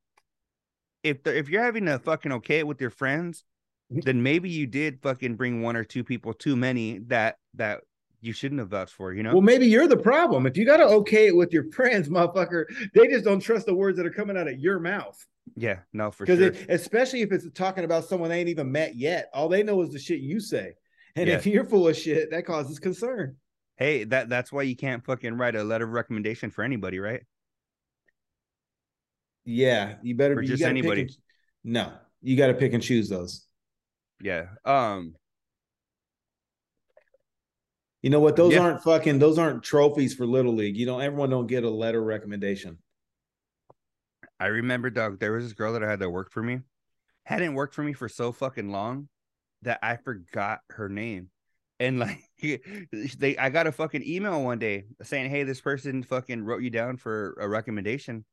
if the, if you're having a fucking okay with your friends, mm-hmm. then maybe you did fucking bring one or two people too many that that you shouldn't have vouched for, you know? Well, maybe you're the problem. If you got to okay it with your friends, motherfucker, they just don't trust the words that are coming out of your mouth. Yeah, no, for sure. It, especially if it's talking about someone they ain't even met yet. All they know is the shit you say. And yeah. if you're full of shit, that causes concern. Hey, that that's why you can't fucking write a letter of recommendation for anybody, right? Yeah, you better for just anybody. And, no, you got to pick and choose those. Yeah. Um you know what? Those yeah. aren't fucking. Those aren't trophies for little league. You don't. Everyone don't get a letter recommendation. I remember, Doug. There was this girl that I had that worked for me. Hadn't worked for me for so fucking long that I forgot her name. And like they, I got a fucking email one day saying, "Hey, this person fucking wrote you down for a recommendation."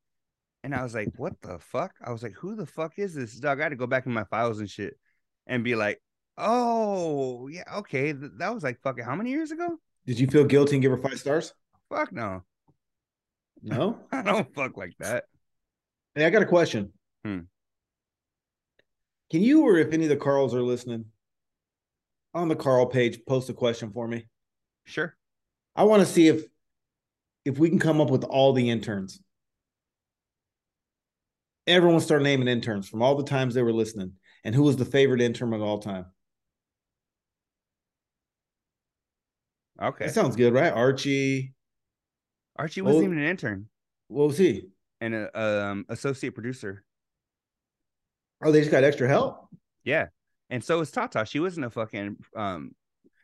And I was like, "What the fuck?" I was like, "Who the fuck is this dog?" I had to go back in my files and shit and be like, Oh, yeah. Okay. That was like fucking how many years ago? Did you feel guilty and give her five stars? Fuck no. No? I don't fuck like that. Hey, I got a question. Hmm. Can you, or if any of the Carls are listening, on the Carl page, post a question for me? Sure. I want to see if if we can come up with all the interns. Everyone start naming interns from all the times they were listening, and who was the favorite intern of all time? Okay. That sounds good, right? Archie. Archie wasn't even an intern. What was he? And a um associate producer. Oh, they just got extra help? Yeah. And so was Tata. She wasn't a fucking um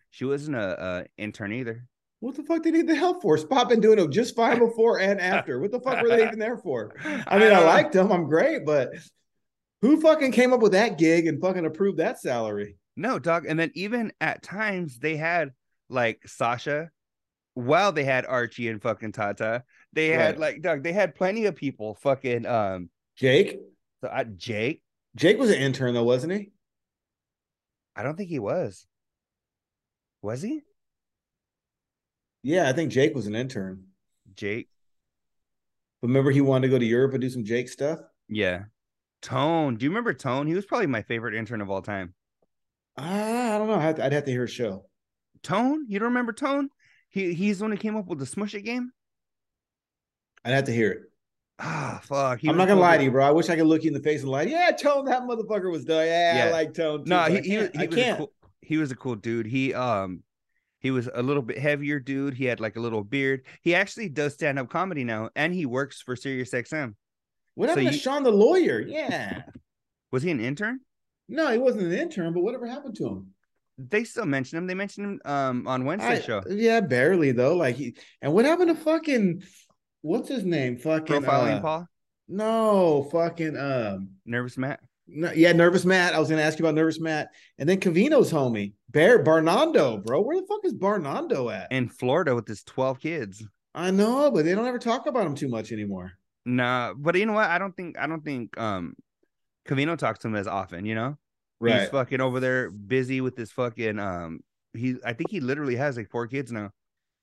she wasn't a, a intern either. What the fuck did they need the help for? Spot been doing it just fine before and after. What the fuck were they even there for? I mean, I, I liked them. I'm great, but who fucking came up with that gig and fucking approved that salary? No, dog. And then even at times they had like Sasha, while they had Archie and fucking Tata, they had like Doug. They had plenty of people. Fucking um, Jake. So uh, Jake. Jake was an intern though, wasn't he? I don't think he was. Was he? Yeah, I think Jake was an intern. Jake. Remember, he wanted to go to Europe and do some Jake stuff. Yeah. Tone. Do you remember Tone? He was probably my favorite intern of all time. Uh, I don't know. I'd have, to, I'd have to hear a show. Tone? You don't remember Tone? He he's the one who came up with the Smush It game. I'd have to hear it. Ah, fuck. He I'm not gonna lie to you, bro. I wish I could look you in the face and lie. Yeah, Tone, that motherfucker was done. Yeah, I like Tone. Too, No, he, he, was- he was a cool he was a cool dude. He um he was a little bit heavier dude. He had like a little beard. He actually does stand up comedy now, and he works for Sirius XM. What So happened to you- Sean the lawyer? Yeah. Was he an intern? No, he wasn't an intern, but whatever happened to him? They still mention him. They mentioned him um on Wednesday I- show. Yeah, barely though. Like he and what happened to fucking what's his name? Fucking Profiling uh, Paul, No, fucking um nervous Matt. no, yeah, nervous Matt. I was gonna ask you about nervous Matt. And then Covino's homie, Bear Barnando, bro. Where the fuck is Barnando at? in Florida with his 12 kids. I know, but they don't ever talk about him too much anymore. Nah, but you know what? I don't think I don't think um Cavino talks to him as often, you know? He's fucking over there busy with this fucking um he I think he literally has like four kids now.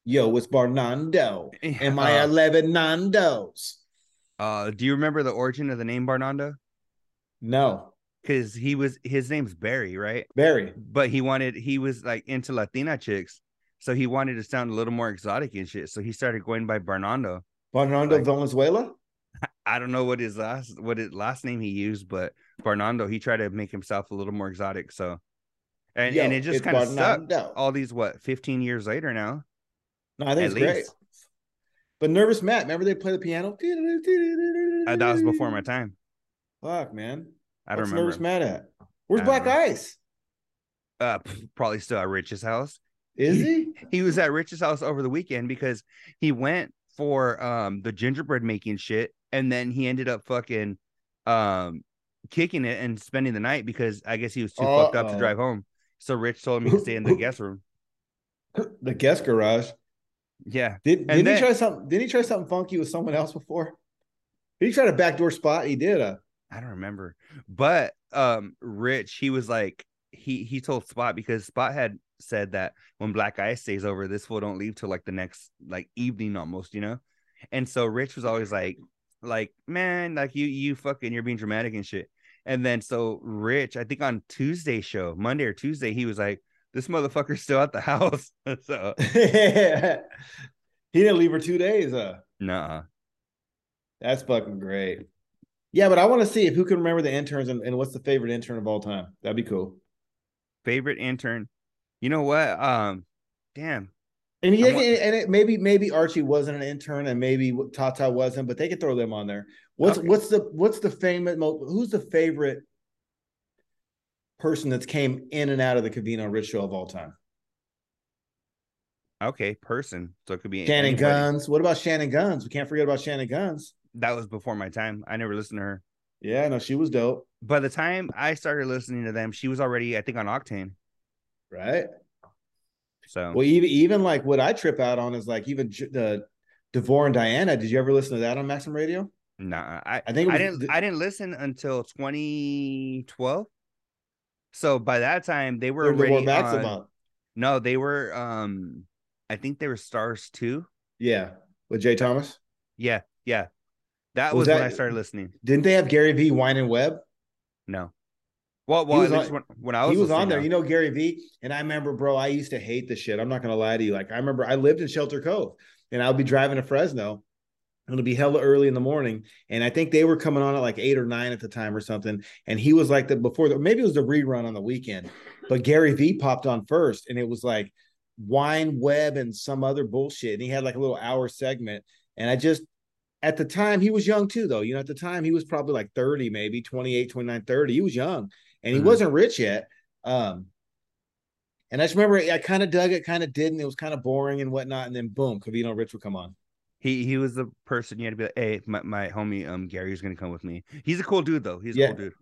Yo, it's Barnando. Am I Uh, eleven Nandos? uh do you remember the origin of the name Barnando? No. Because he was his name's Barry, right? Barry. But he wanted he was like into Latina chicks. So he wanted to sound a little more exotic and shit. So he started going by Bernardo. Barnando Like- Valenzuela? I don't know what his last what his last name he used, but Bernardo, he tried to make himself a little more exotic. So and, Yo, and it just kind of stuck all these what 15 years later now. No, I think it's great. But Nervous Matt, remember they play the piano? Uh, that was before my time. Fuck, man. I don't What's remember. Nervous Matt at? Where's Black know. Ice? Uh, probably still at Rich's house. Is he? He was at Rich's house over the weekend because he went for um the gingerbread making shit, and then he ended up fucking um kicking it and spending the night because I guess he was too fucked up to drive home. So Rich told him he could stay in the guest room. the guest garage. Yeah, Did then- he try something? Didn't he try something funky with someone else before? Did he try a backdoor spot? He did. Uh, I don't remember. But um Rich, he was like he he told Spot because Spot had said that when Black Ice stays over, this fool don't leave till like the next like evening almost, you know? And so Rich was always like, like, man, like you you fucking you're being dramatic and shit. And then so Rich, I think on Tuesday show, Monday or Tuesday, he was like, This motherfucker's still at the house. so he didn't leave for two days. Uh, nah. that's fucking great. Yeah, but I want to see if who can remember the interns and, and what's the favorite intern of all time. That'd be cool. Favorite intern. You know what? Um, damn. And yeah, I and it, maybe maybe Archie wasn't an intern, and maybe Tata wasn't, but they could throw them on there. What's Okay. what's the what's the famous? mo- Who's the favorite person that's came in and out of the Covino Rich show of all time? Okay, person. So it could be Shannon anybody. Guns. What about Shannon Guns? We can't forget about Shannon Guns. That was before my time. I never listened to her. Yeah, no, she was dope, by the time I started listening to them, she was already, I think, on Octane. right? So Well, even even like what I trip out on is like even the Devore and Diana. Did you ever listen to that on Maxim Radio? nah, I, I think it I didn't the- I didn't listen until 2012. So by that time they were already Maxim? on, no, they were um I think they were stars too. Yeah, with Jay Thomas. Yeah, yeah. That Was was, when I started listening. Didn't they have Gary V. Wine and Webb? No. Well, well, was on- when, when I was he was on there. You know Gary V. And I remember, bro, I used to hate the shit. I'm not gonna lie to you. Like I remember I lived in Shelter Cove and I would be driving to Fresno. and It'll be hella early in the morning. And I think they were coming on at like eight or nine at the time or something. And he was like the before the maybe it was the rerun on the weekend, but Gary V popped on first, and it was like Wine Web and some other bullshit. And he had like a little hour segment. And I just at the time he was young too, though. You know, at the time he was probably like 30, maybe 28, 29, 30. He was young and he Mhm. wasn't rich yet. Um, and I just remember I kind of dug it, kind of didn't. It was kind of boring and whatnot. And then boom, Covino Rich would come on. He he was the person you had to be like, hey, my, my homie um Gary's gonna come with me. He's a cool dude though. He's a Yeah. cool dude.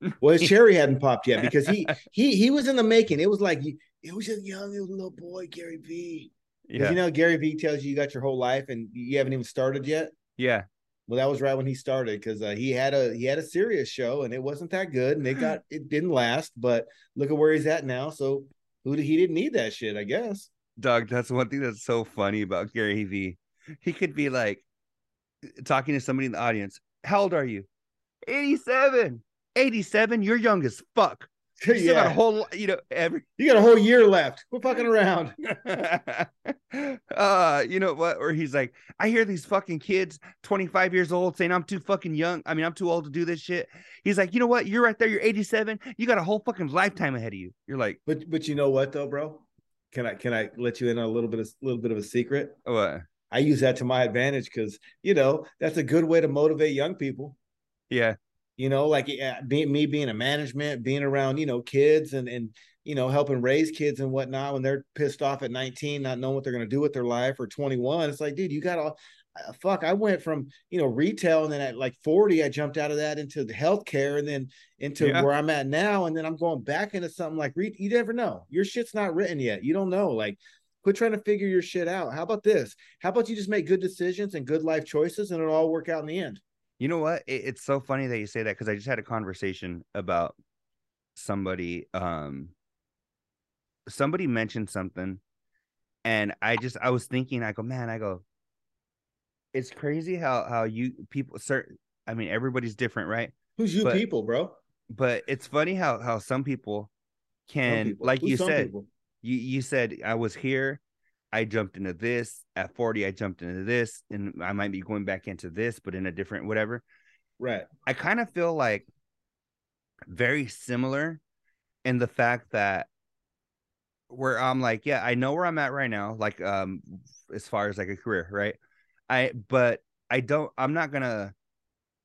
Well, his cherry hadn't popped yet because he he he was in the making. It was like it was just young, it was a little boy, Gary V. Yeah. You know, Gary V tells you you got your whole life and you haven't even started yet. yeah. Well, that was right when he started because uh, he had a he had a Sirius show and it wasn't that good and it got it didn't last. But look at where he's at now. So who did, he didn't need that shit, I guess. Doug, that's one thing that's so funny about Gary V. he could be like talking to somebody in the audience. How old are you? 87. 87? You're young as fuck. You still got a whole, you know, every you got a whole year left. We're fucking around. uh, you know what? Or he's like, I hear these fucking kids, 25 years old, saying I'm too fucking young. I mean, I'm too old to do this shit. He's like, you know what? You're right there. You're 87. You got a whole fucking lifetime ahead of you. You're like, but but you know what though, bro? Can I can I let you in on a little bit of a little bit of a secret? What? I use that to my advantage because you know that's a good way to motivate young people. Yeah, you know, like being me being a management, being around, you know, kids and and you know, helping raise kids and whatnot when they're pissed off at 19, not knowing what they're going to do with their life or 21. It's like, dude, you got to uh, fuck. I went from, you know, retail and then at like 40, I jumped out of that into the healthcare and then into yeah. where I'm at now. And then I'm going back into something like, re- you never know. Your shit's not written yet. You don't know. Like, quit trying to figure your shit out. How about this? How about you just make good decisions and good life choices and it'll all work out in the end? You know what? It, it's so funny that you say that because I just had a conversation about somebody. Um, somebody mentioned something, and I just I was thinking, I go, man, I go. It's crazy how how you people certain. I mean, everybody's different, right? Who's you but, people, bro? But it's funny how how some people can, some people. like Who's you said, people? you you said I was here I jumped into this at 40, I jumped into this, and I might be going back into this, but in a different whatever. Right. I kind of feel like very similar in the fact that where I'm like, yeah, I know where I'm at right now, like um as far as like a career, right? I but I don't I'm not gonna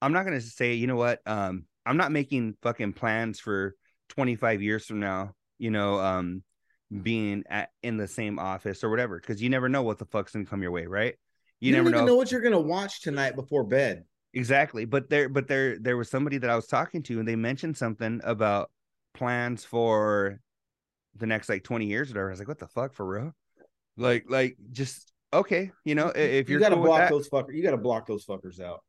I'm not gonna say, you know what, um, I'm not making fucking plans for 25 years from now, you know, um, being at in the same office or whatever because you never know what the fuck's gonna come your way right? You, you never know. know what you're gonna watch tonight before bed. Exactly but there but there there was somebody that i was talking to and they mentioned something about plans for the next like 20 years or whatever. I was like what the fuck for real? Like like just okay you know if you're you gotta cool block those fuckers you gotta block those fuckers out.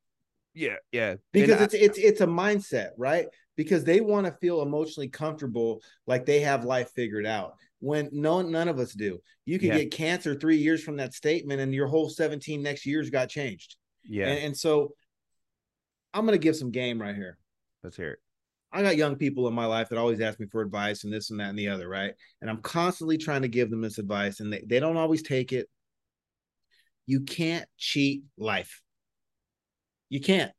Yeah yeah because and it's I, it's it's a mindset right? Because they want to feel emotionally comfortable like they have life figured out when no none of us do. You can yeah. get cancer three years from that statement, and your whole 17 next years got changed. Yeah. And, and so I'm gonna give some game right here. Let's hear it. I got young people in my life that always ask me for advice and this and that and the other, right? And I'm constantly trying to give them this advice, and they, they don't always take it. You can't cheat life. You can't.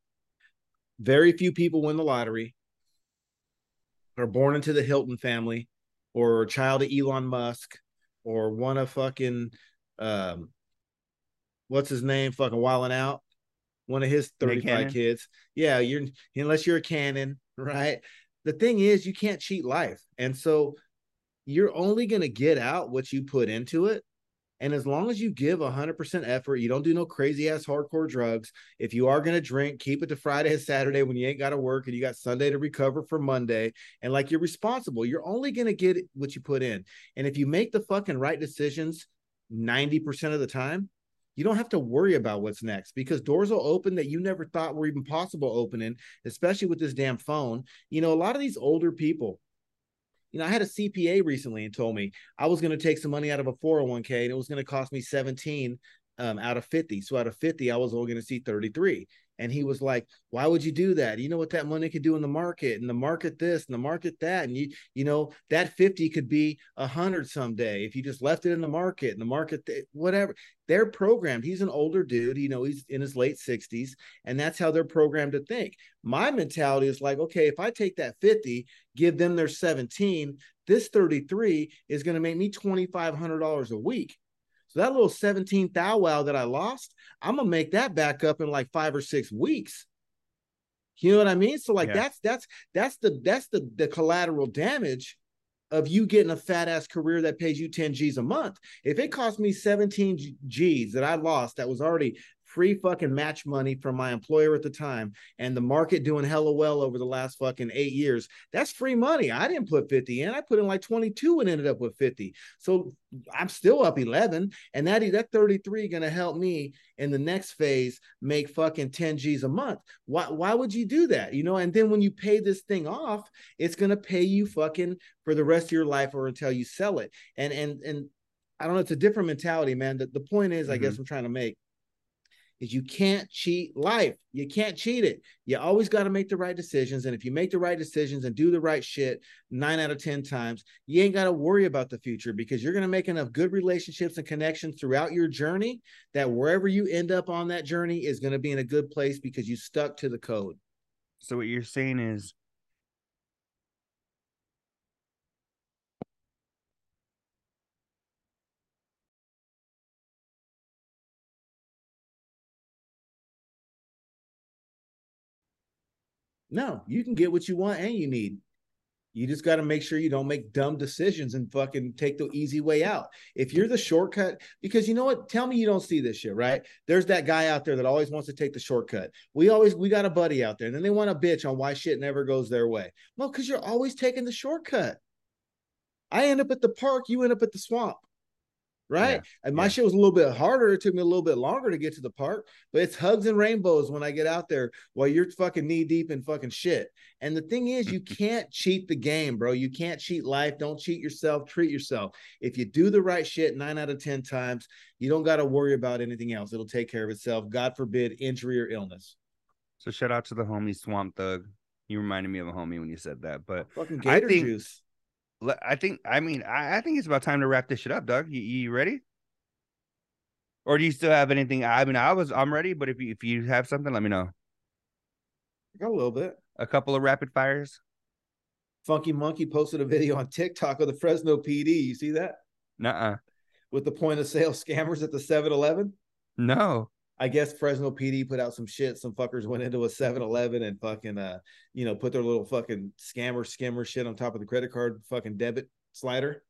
Very few people win the lottery, are born into the Hilton family, or a child of Elon Musk or one of fucking um what's his name fucking wilding out? One of his 35 kids. Yeah you're unless you're a cannon right? The thing is you can't cheat life. And so you're only going to get out what you put into it and as long as you give 100% effort, you don't do no crazy ass hardcore drugs. If you are going to drink, keep it to Friday and Saturday when you ain't got to work and you got Sunday to recover for Monday. And like you're responsible, you're only going to get what you put in. And if you make the fucking right decisions 90% of the time, you don't have to worry about what's next because doors will open that you never thought were even possible opening, especially with this damn phone. You know, a lot of these older people, you know, I had a CPA recently and told me I was going to take some money out of a 401k and it was going to cost me 17 um, out of 50. So out of 50, I was only going to see 33. And he was like, why would you do that? You know what that money could do in the market and the market this and the market that. And you, you know, that 50 could be a hundred someday if you just left it in the market and the market, whatever. They're programmed. He's an older dude, you know, he's in his late 60s, and that's how they're programmed to think. My mentality is like, okay, if I take that 50, give them their 17, this 33 is going to make me $2,500 a week. So that little 17 thou wow that I lost, I'm gonna make that back up in like five or six weeks. You know what I mean? So like yeah. that's that's that's the that's the the collateral damage of you getting a fat ass career that pays you 10 G's a month. If it cost me 17 G's that I lost that was already free fucking match money from my employer at the time and the market doing hella well over the last fucking eight years, that's free money. I didn't put 50 in. I put in like 22 and ended up with 50. So I'm still up 11. And that, that 33 going to help me in the next phase make fucking 10 G's a month. Why, why would you do that? You know, and then when you pay this thing off, it's going to pay you fucking for the rest of your life or until you sell it. And, and, and, I don't know. It's a different mentality, man. The, the point is, mm-hmm. I guess I'm trying to make is you can't cheat life. You can't cheat it. You always got to make the right decisions. And if you make the right decisions and do the right shit nine out of 10 times, you ain't got to worry about the future because you're going to make enough good relationships and connections throughout your journey that wherever you end up on that journey is going to be in a good place because you stuck to the code. So what you're saying is No, you can get what you want and you need. You just got to make sure you don't make dumb decisions and fucking take the easy way out. If you're the shortcut, because you know what? Tell me you don't see this shit, right? There's that guy out there that always wants to take the shortcut. We always, we got a buddy out there, and then they want to bitch on why shit never goes their way. Well, because you're always taking the shortcut. I end up at the park, you end up at the swamp right? Yeah, and my yeah. shit was a little bit harder. It took me a little bit longer to get to the park, but it's hugs and rainbows when I get out there while you're fucking knee deep in fucking shit. And the thing is, you can't cheat the game, bro. You can't cheat life. Don't cheat yourself. Treat yourself. If you do the right shit nine out of 10 times, you don't got to worry about anything else. It'll take care of itself. God forbid injury or illness. So shout out to the homie Swamp Thug. You reminded me of a homie when you said that, but fucking gator I think, juice. I think. I mean, I, I, think it's about time to wrap this shit up, Doug. You, you ready? Or do you still have anything? I mean, I was. I'm ready, but if you if you have something, let me know. I got a little bit. A couple of rapid fires. Funky Monkey posted a video on TikTok of the Fresno PD. You see that? Nuh-uh. With the point of sale scammers at the 7-Eleven? No. I guess Fresno PD put out some shit. Some fuckers went into a 7-Eleven and fucking uh, you know, put their little fucking scammer skimmer shit on top of the credit card fucking debit slider.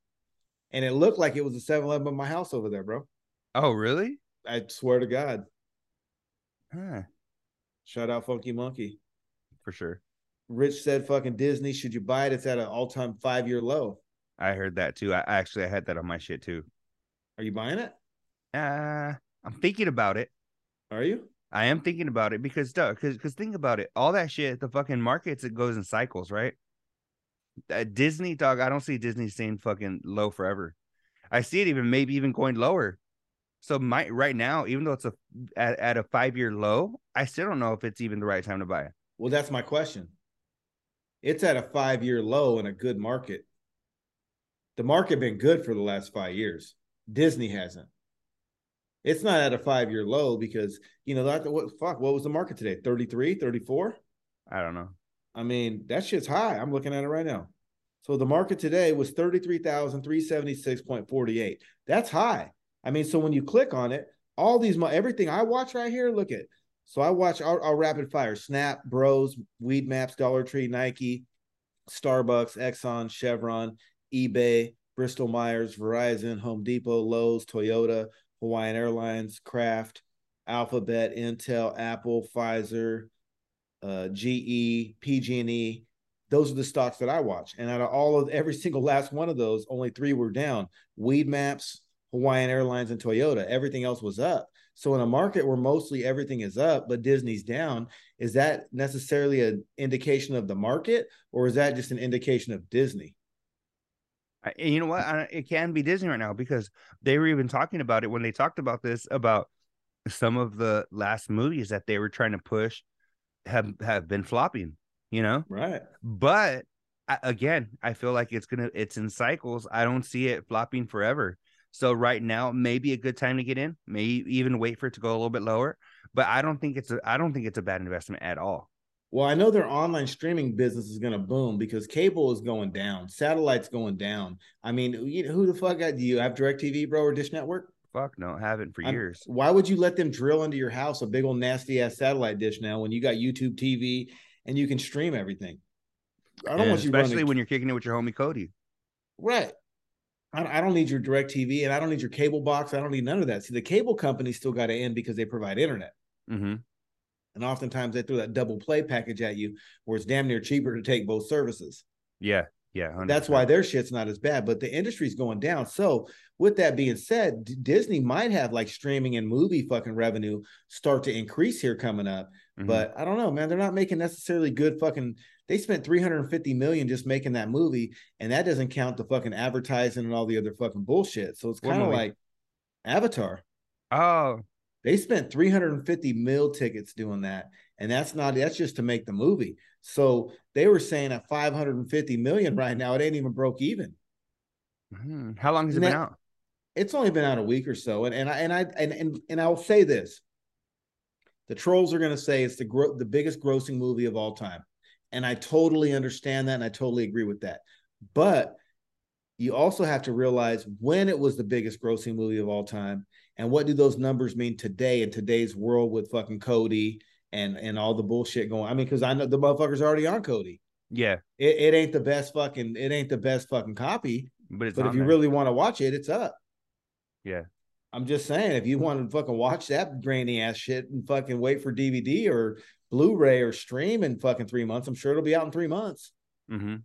And it looked like it was a 7-Eleven in my house over there, bro. Oh, really? I swear to God. Huh. Shout out Funky Monkey. For sure. Rich said fucking Disney, should you buy it? It's at an all-time five-year low. I heard that too. I actually I had that on my shit too. Are you buying it? Uh I'm thinking about it. Are you? I am thinking about it because dog because because think about it. All that shit, the fucking markets, it goes in cycles, right? Uh, Disney dog, I don't see Disney staying fucking low forever. I see it even maybe even going lower. So my right now, even though it's a at, at a five year low, I still don't know if it's even the right time to buy it. Well, that's my question. It's at a five year low in a good market. The market been good for the last five years. Disney hasn't. It's not at a five year low because, you know, that what fuck, what was the market today? 33, 34? I don't know. I mean, that shit's high. I'm looking at it right now. So the market today was 33,376.48. That's high. I mean, so when you click on it, all these, everything I watch right here, look at. So I watch our, our rapid fire Snap, Bros, Weed Maps, Dollar Tree, Nike, Starbucks, Exxon, Chevron, eBay, Bristol Myers, Verizon, Home Depot, Lowe's, Toyota, Hawaiian Airlines, Kraft, Alphabet, Intel, Apple, Pfizer, uh, GE, PG&E. Those are the stocks that I watch. And out of all of every single last one of those, only three were down. Weed Maps, Hawaiian Airlines, and Toyota. Everything else was up. So in a market where mostly everything is up, but Disney's down, is that necessarily an indication of the market, or is that just an indication of Disney? And you know what? It can be Disney right now because they were even talking about it when they talked about this about some of the last movies that they were trying to push have have been flopping. You know, right? But again, I feel like it's gonna it's in cycles. I don't see it flopping forever. So right now, maybe a good time to get in. Maybe even wait for it to go a little bit lower. But I don't think it's a I don't think it's a bad investment at all. Well, I know their online streaming business is going to boom because cable is going down, satellite's going down. I mean, you know, who the fuck got, do you have DirecTV, bro, or Dish Network? Fuck no, haven't for years. I'm, why would you let them drill into your house a big old nasty ass satellite dish now when you got YouTube TV and you can stream everything? I don't and want you especially running... when you're kicking it with your homie Cody. Right. I don't need your DirecTV and I don't need your cable box. I don't need none of that. See, the cable company still got to end because they provide internet. Mm-hmm. And oftentimes they throw that double play package at you where it's damn near cheaper to take both services. Yeah. Yeah. 100%. That's why their shit's not as bad, but the industry's going down. So, with that being said, D- Disney might have like streaming and movie fucking revenue start to increase here coming up. Mm-hmm. But I don't know, man. They're not making necessarily good fucking. They spent 350 million just making that movie, and that doesn't count the fucking advertising and all the other fucking bullshit. So it's kind of like Avatar. Oh, They spent 350 mil tickets doing that. And that's not that's just to make the movie. So they were saying at 550 million right now, it ain't even broke even. Hmm. How long has And it been that- out? It's only been out a week or so. And and I and I and and, and I'll say this. The trolls are gonna say it's the gro- the biggest grossing movie of all time. And I totally understand that and I totally agree with that. But you also have to realize when it was the biggest grossing movie of all time and what do those numbers mean today in today's world with fucking Kodi and and all the bullshit going. I mean, because I know the motherfucker's already on Kodi. Yeah, It, it ain't the best fucking it ain't the best fucking copy, but it's but if you there. really want to watch it, it's up. Yeah. I'm just saying, if you want to fucking watch that grainy ass shit and fucking wait for DVD or Blu-ray or stream in fucking three months, I'm sure it'll be out in three months. Mhm.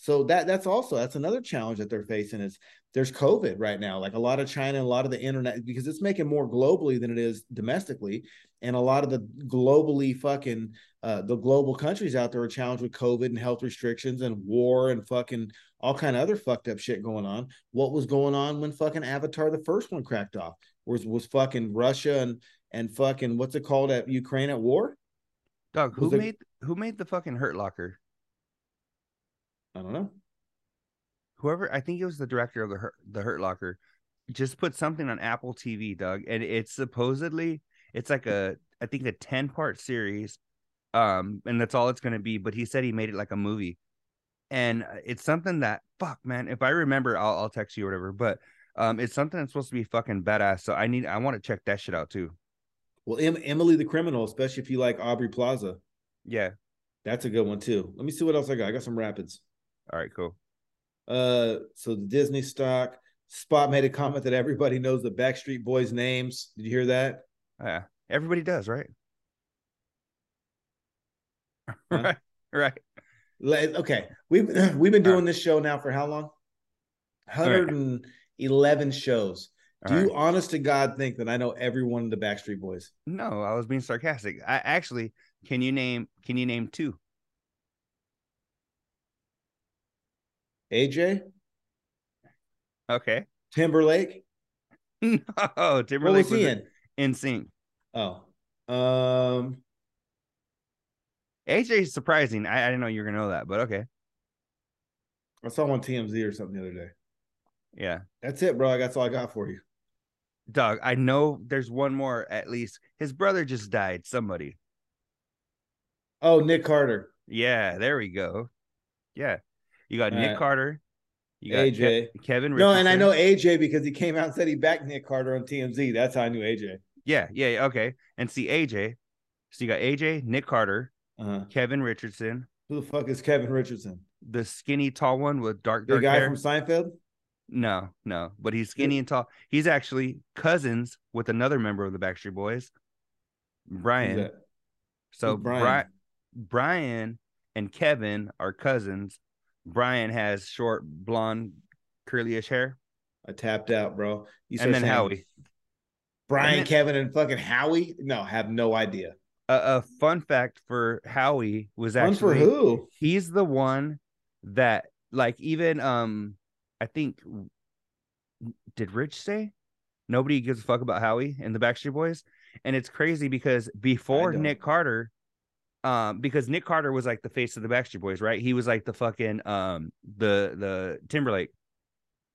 So that that's also that's another challenge that they're facing is there's COVID right now. Like a lot of China and a lot of the internet because it's making more globally than it is domestically, and a lot of the globally fucking uh, the global countries out there are challenged with COVID and health restrictions and war and fucking all kind of other fucked up shit going on. What was going on when fucking Avatar the first one cracked off? Was was fucking Russia and and fucking what's it called at Ukraine at war? Dog, who Was made who made the fucking Hurt Locker? I don't know. Whoever I think it was the director of the Hurt, the Hurt Locker, just put something on Apple TV, Doug, and it's supposedly it's like a I think a ten part series, um, and that's all it's gonna be. But he said he made it like a movie, and uh, it's something that fuck man, if I remember, I'll I'll text you or whatever. But um, it's something that's supposed to be fucking badass. So I need I want to check that shit out too. Well, em- Emily the Criminal, especially if you like Aubrey Plaza, Yeah. that's a good one too. Let me see what else I got. I got some rapids. All right. Cool. Uh, so the Disney stock Spot made a comment that everybody knows the Backstreet Boys names. Did you hear that? Yeah. Everybody does, right? Huh? right. Right. Okay, we've we've been doing this show now for how long? Hundred and eleven shows. Do All you, right. honest to God, think that I know every one of the Backstreet Boys? No, I was being sarcastic. I actually can you name can you name two? AJ, Okay. Timberlake. No, What Timberlake was he was in? NSYNC. Oh, um, AJ is surprising. I, I didn't know you were gonna know that, but okay. I saw on TMZ or something the other day. Yeah. That's it, bro. That's all I got for you. Doug, I know there's one more at least. His brother just died. Somebody. Oh, Nick Carter, Yeah, there we go. Yeah. You got All Nick right. Carter. You got Ke- AJ. Kevin No, and I know AJ because he came out and said he backed Nick Carter on TMZ. That's how I knew AJ. Yeah, yeah, yeah, okay. And see AJ. So you got AJ, Nick Carter, Uh-huh. Kevin Richardson, Who the fuck is Kevin Richardson? the skinny tall one with dark The guy hair. from Seinfeld? No, no, but he's skinny and tall. He's actually cousins with another member of the Backstreet Boys, Brian. So Brian? Brian? Brian and Kevin are cousins. Brian has short, blonde, curly-ish hair, I tapped out, bro. You and then saying Howie. Brian, And then- Kevin, and fucking Howie? No, have no idea. A, a fun fact for Howie was Fun for actually who? he's the one that, like, even um, I think did Rich say nobody gives a fuck about Howie and the Backstreet Boys, and it's crazy because before. Nick Carter, um, because Nick Carter was like the face of the Backstreet Boys, right? He was like the fucking um the the Timberlake.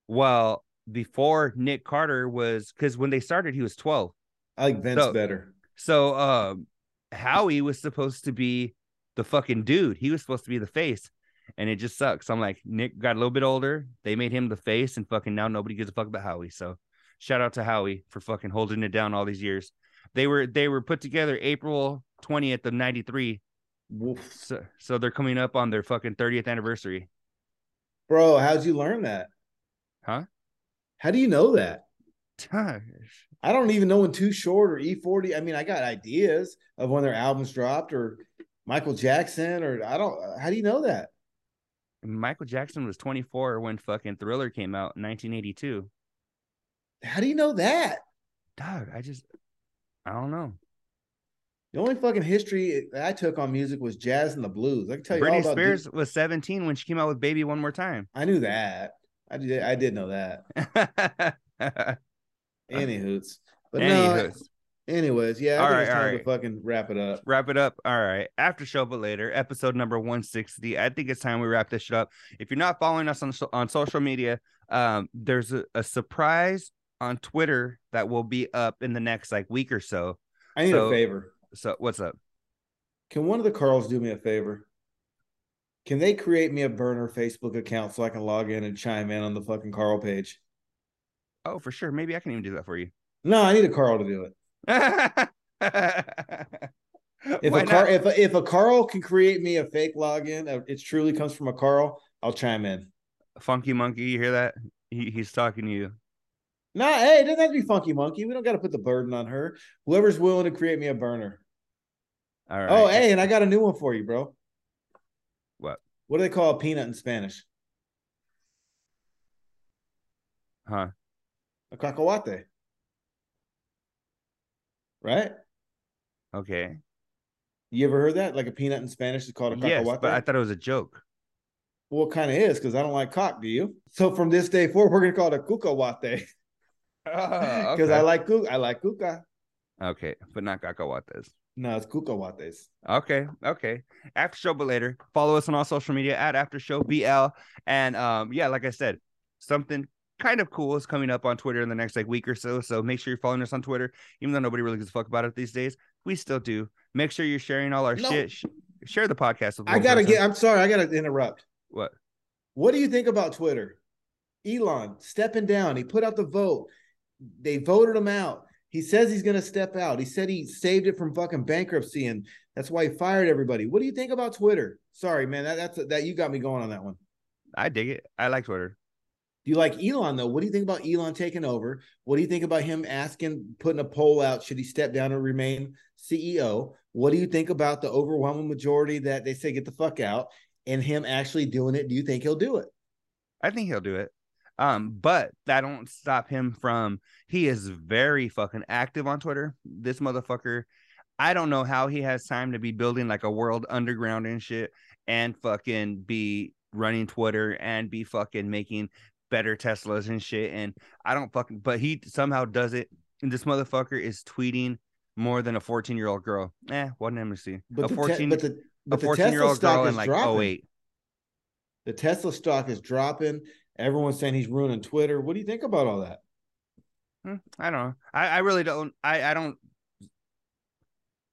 Well, before Nick Carter was because when they started, he was twelve. I like Vince So- better. So um Howie was supposed to be the fucking dude. He was supposed to be the face. And it just sucks. I'm like, Nick got a little bit older. They made him the face, and fucking now nobody gives a fuck about Howie. So shout out to Howie for fucking holding it down all these years. They were they were put together April 20th of 93. Woof. So so they're coming up on their fucking 30th anniversary. Bro, how'd you learn that? Huh? How do you know that? Gosh. I don't even know when Too Short or E-40. I mean, I got ideas of when their albums dropped or Michael Jackson or I don't. How do you know that? Michael Jackson was 24 when fucking Thriller came out in 1982. How do you know that? Dog, I just I don't know. The only fucking history that I took on music was jazz and the blues. I can tell you all Britney about. Spears was 17 when she came out with Baby One More Time. I knew that. I did. I did know that. Any Any hoots. But Uh, no, hoots. Anyways, yeah, I All think right, it's time to fucking wrap it up. wrap it up. All right. After show, but later, episode number 160. I think it's time we wrap this shit up. If you're not following us on on social media, um, there's a, a surprise on Twitter that will be up in the next like week or so. I need So- a favor. So what's up? Can one of the Carls do me a favor? Can they create me a burner Facebook account so I can log in and chime in on the fucking Carl page? Oh, for sure. Maybe I can even do that for you. No, I need a Carl to do it. If Why a Car, if a, if a Carl can create me a fake login, uh, it truly comes from a Carl. I'll chime in. Funky Monkey, you hear that? He, he's talking to you. Nah, hey, it doesn't have to be Funky Monkey. We don't got to put the burden on her. Whoever's willing to create me a burner. All oh, right. Oh, hey, and I got a new one for you, bro. What? What do they call a peanut in Spanish? Huh? A cacahuate. Right? Okay. You ever heard that? Like a peanut in Spanish is called a cacahuate? Yes, but I thought it was a joke. well, kind of is because I don't like cock. Do you? So from this day forward, we're gonna call it a cucahuate ah, Oh, because I like cuc. I like cuca. Okay, but not cacahuates. No, it's cucahuates. Okay, okay. After show, but later. Follow us on all social media at After Show BL. And um, yeah, like I said, something kind of cool is coming up on Twitter in the next like week or so. So make sure you're following us on Twitter, even though nobody really gives a fuck about it these days. We still do. Make sure you're sharing all our No. shit. Sh- share the podcast with. I gotta person. get. I'm sorry. I gotta interrupt. what? What do you think about Twitter? Elon stepping down. He put out the vote. They voted him out. He says he's going to step out. He said he saved it from fucking bankruptcy, and that's why he fired everybody. What do you think about Twitter? Sorry, man. That, that's that you got me going on that one. I dig it. I like Twitter. Do you like Elon though? What do you think about Elon taking over? What do you think about him asking, putting a poll out? Should he step down or remain CEO? What do you think about the overwhelming majority that they say get the fuck out, and him actually doing it? Do you think he'll do it? I think he'll do it. Um, but that don't stop him from he is very fucking active on Twitter. This motherfucker, I don't know how he has time to be building like a world underground and shit and fucking be running Twitter and be fucking making better Teslas and shit. And I don't fucking but he somehow does it. And this motherfucker is tweeting more than a 14 year old girl. Eh, what me see. But a 14 te- but the, but the 14 year Tesla old stock girl is in like dropping. 08. The Tesla stock is dropping. Everyone's saying he's ruining Twitter. What do you think about all that? Hmm, I don't know. I, I really don't. I, I don't.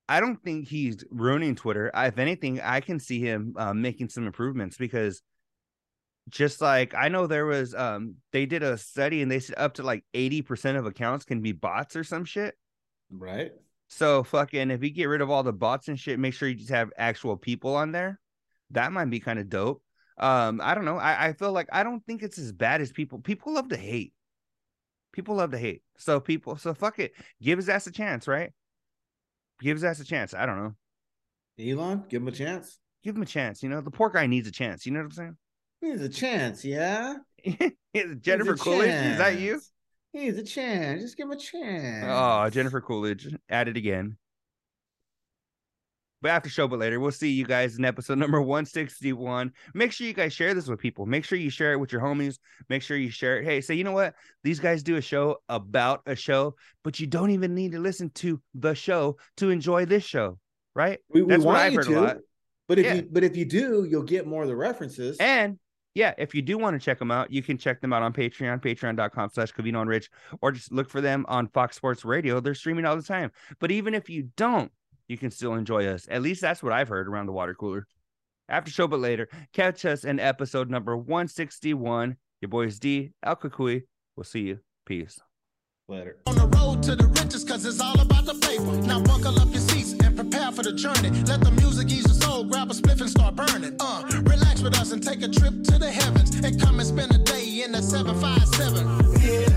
I don't think he's ruining Twitter. I, if anything, I can see him uh, making some improvements because just like I know there was, um, they did a study and they said up to like eighty percent of accounts can be bots or some shit. Right? So fucking, if you get rid of all the bots and shit, make sure you just have actual people on there. That might be kind of dope. Um, I don't know. I, I feel like I don't think it's as bad as people. People love to hate. People love to hate. So people, so fuck it. Give his ass a chance, right? Give his ass a chance. I don't know. Elon, give him a chance. Give him a chance. You know, the poor guy needs a chance. You know what I'm saying? He needs a chance, yeah. Jennifer Coolidge, is that you? chance. He needs a chance. Just give him a chance. Oh, Jennifer Coolidge at it again. But after show, but later, we'll see you guys in episode number 161. Make sure you guys share this with people. Make sure you share it with your homies. Make sure you share it. Hey, say, you know what? These guys do a show about a show, but you don't even need to listen to the show to enjoy this show, right? We, we That's what I've heard a lot. but if Yeah. you but if you do, you'll get more of the references. And yeah, if you do want to check them out, you can check them out on Patreon, patreon.com slash Covino and Rich, or just look for them on Fox Sports Radio. They're streaming all the time. But even if you don't, you can still enjoy us. At least that's what I've heard around the water cooler. After show, but later, catch us in episode number 161. Your boys D, El Cucuy. We'll see you. Peace. Later. On the road to the riches, cause it's all about the paper. Now buckle up your seats and prepare for the journey. Let the music ease your soul, grab a spliff and start burning. Uh, relax with us and take a trip to the heavens. And come and spend a day in the 757.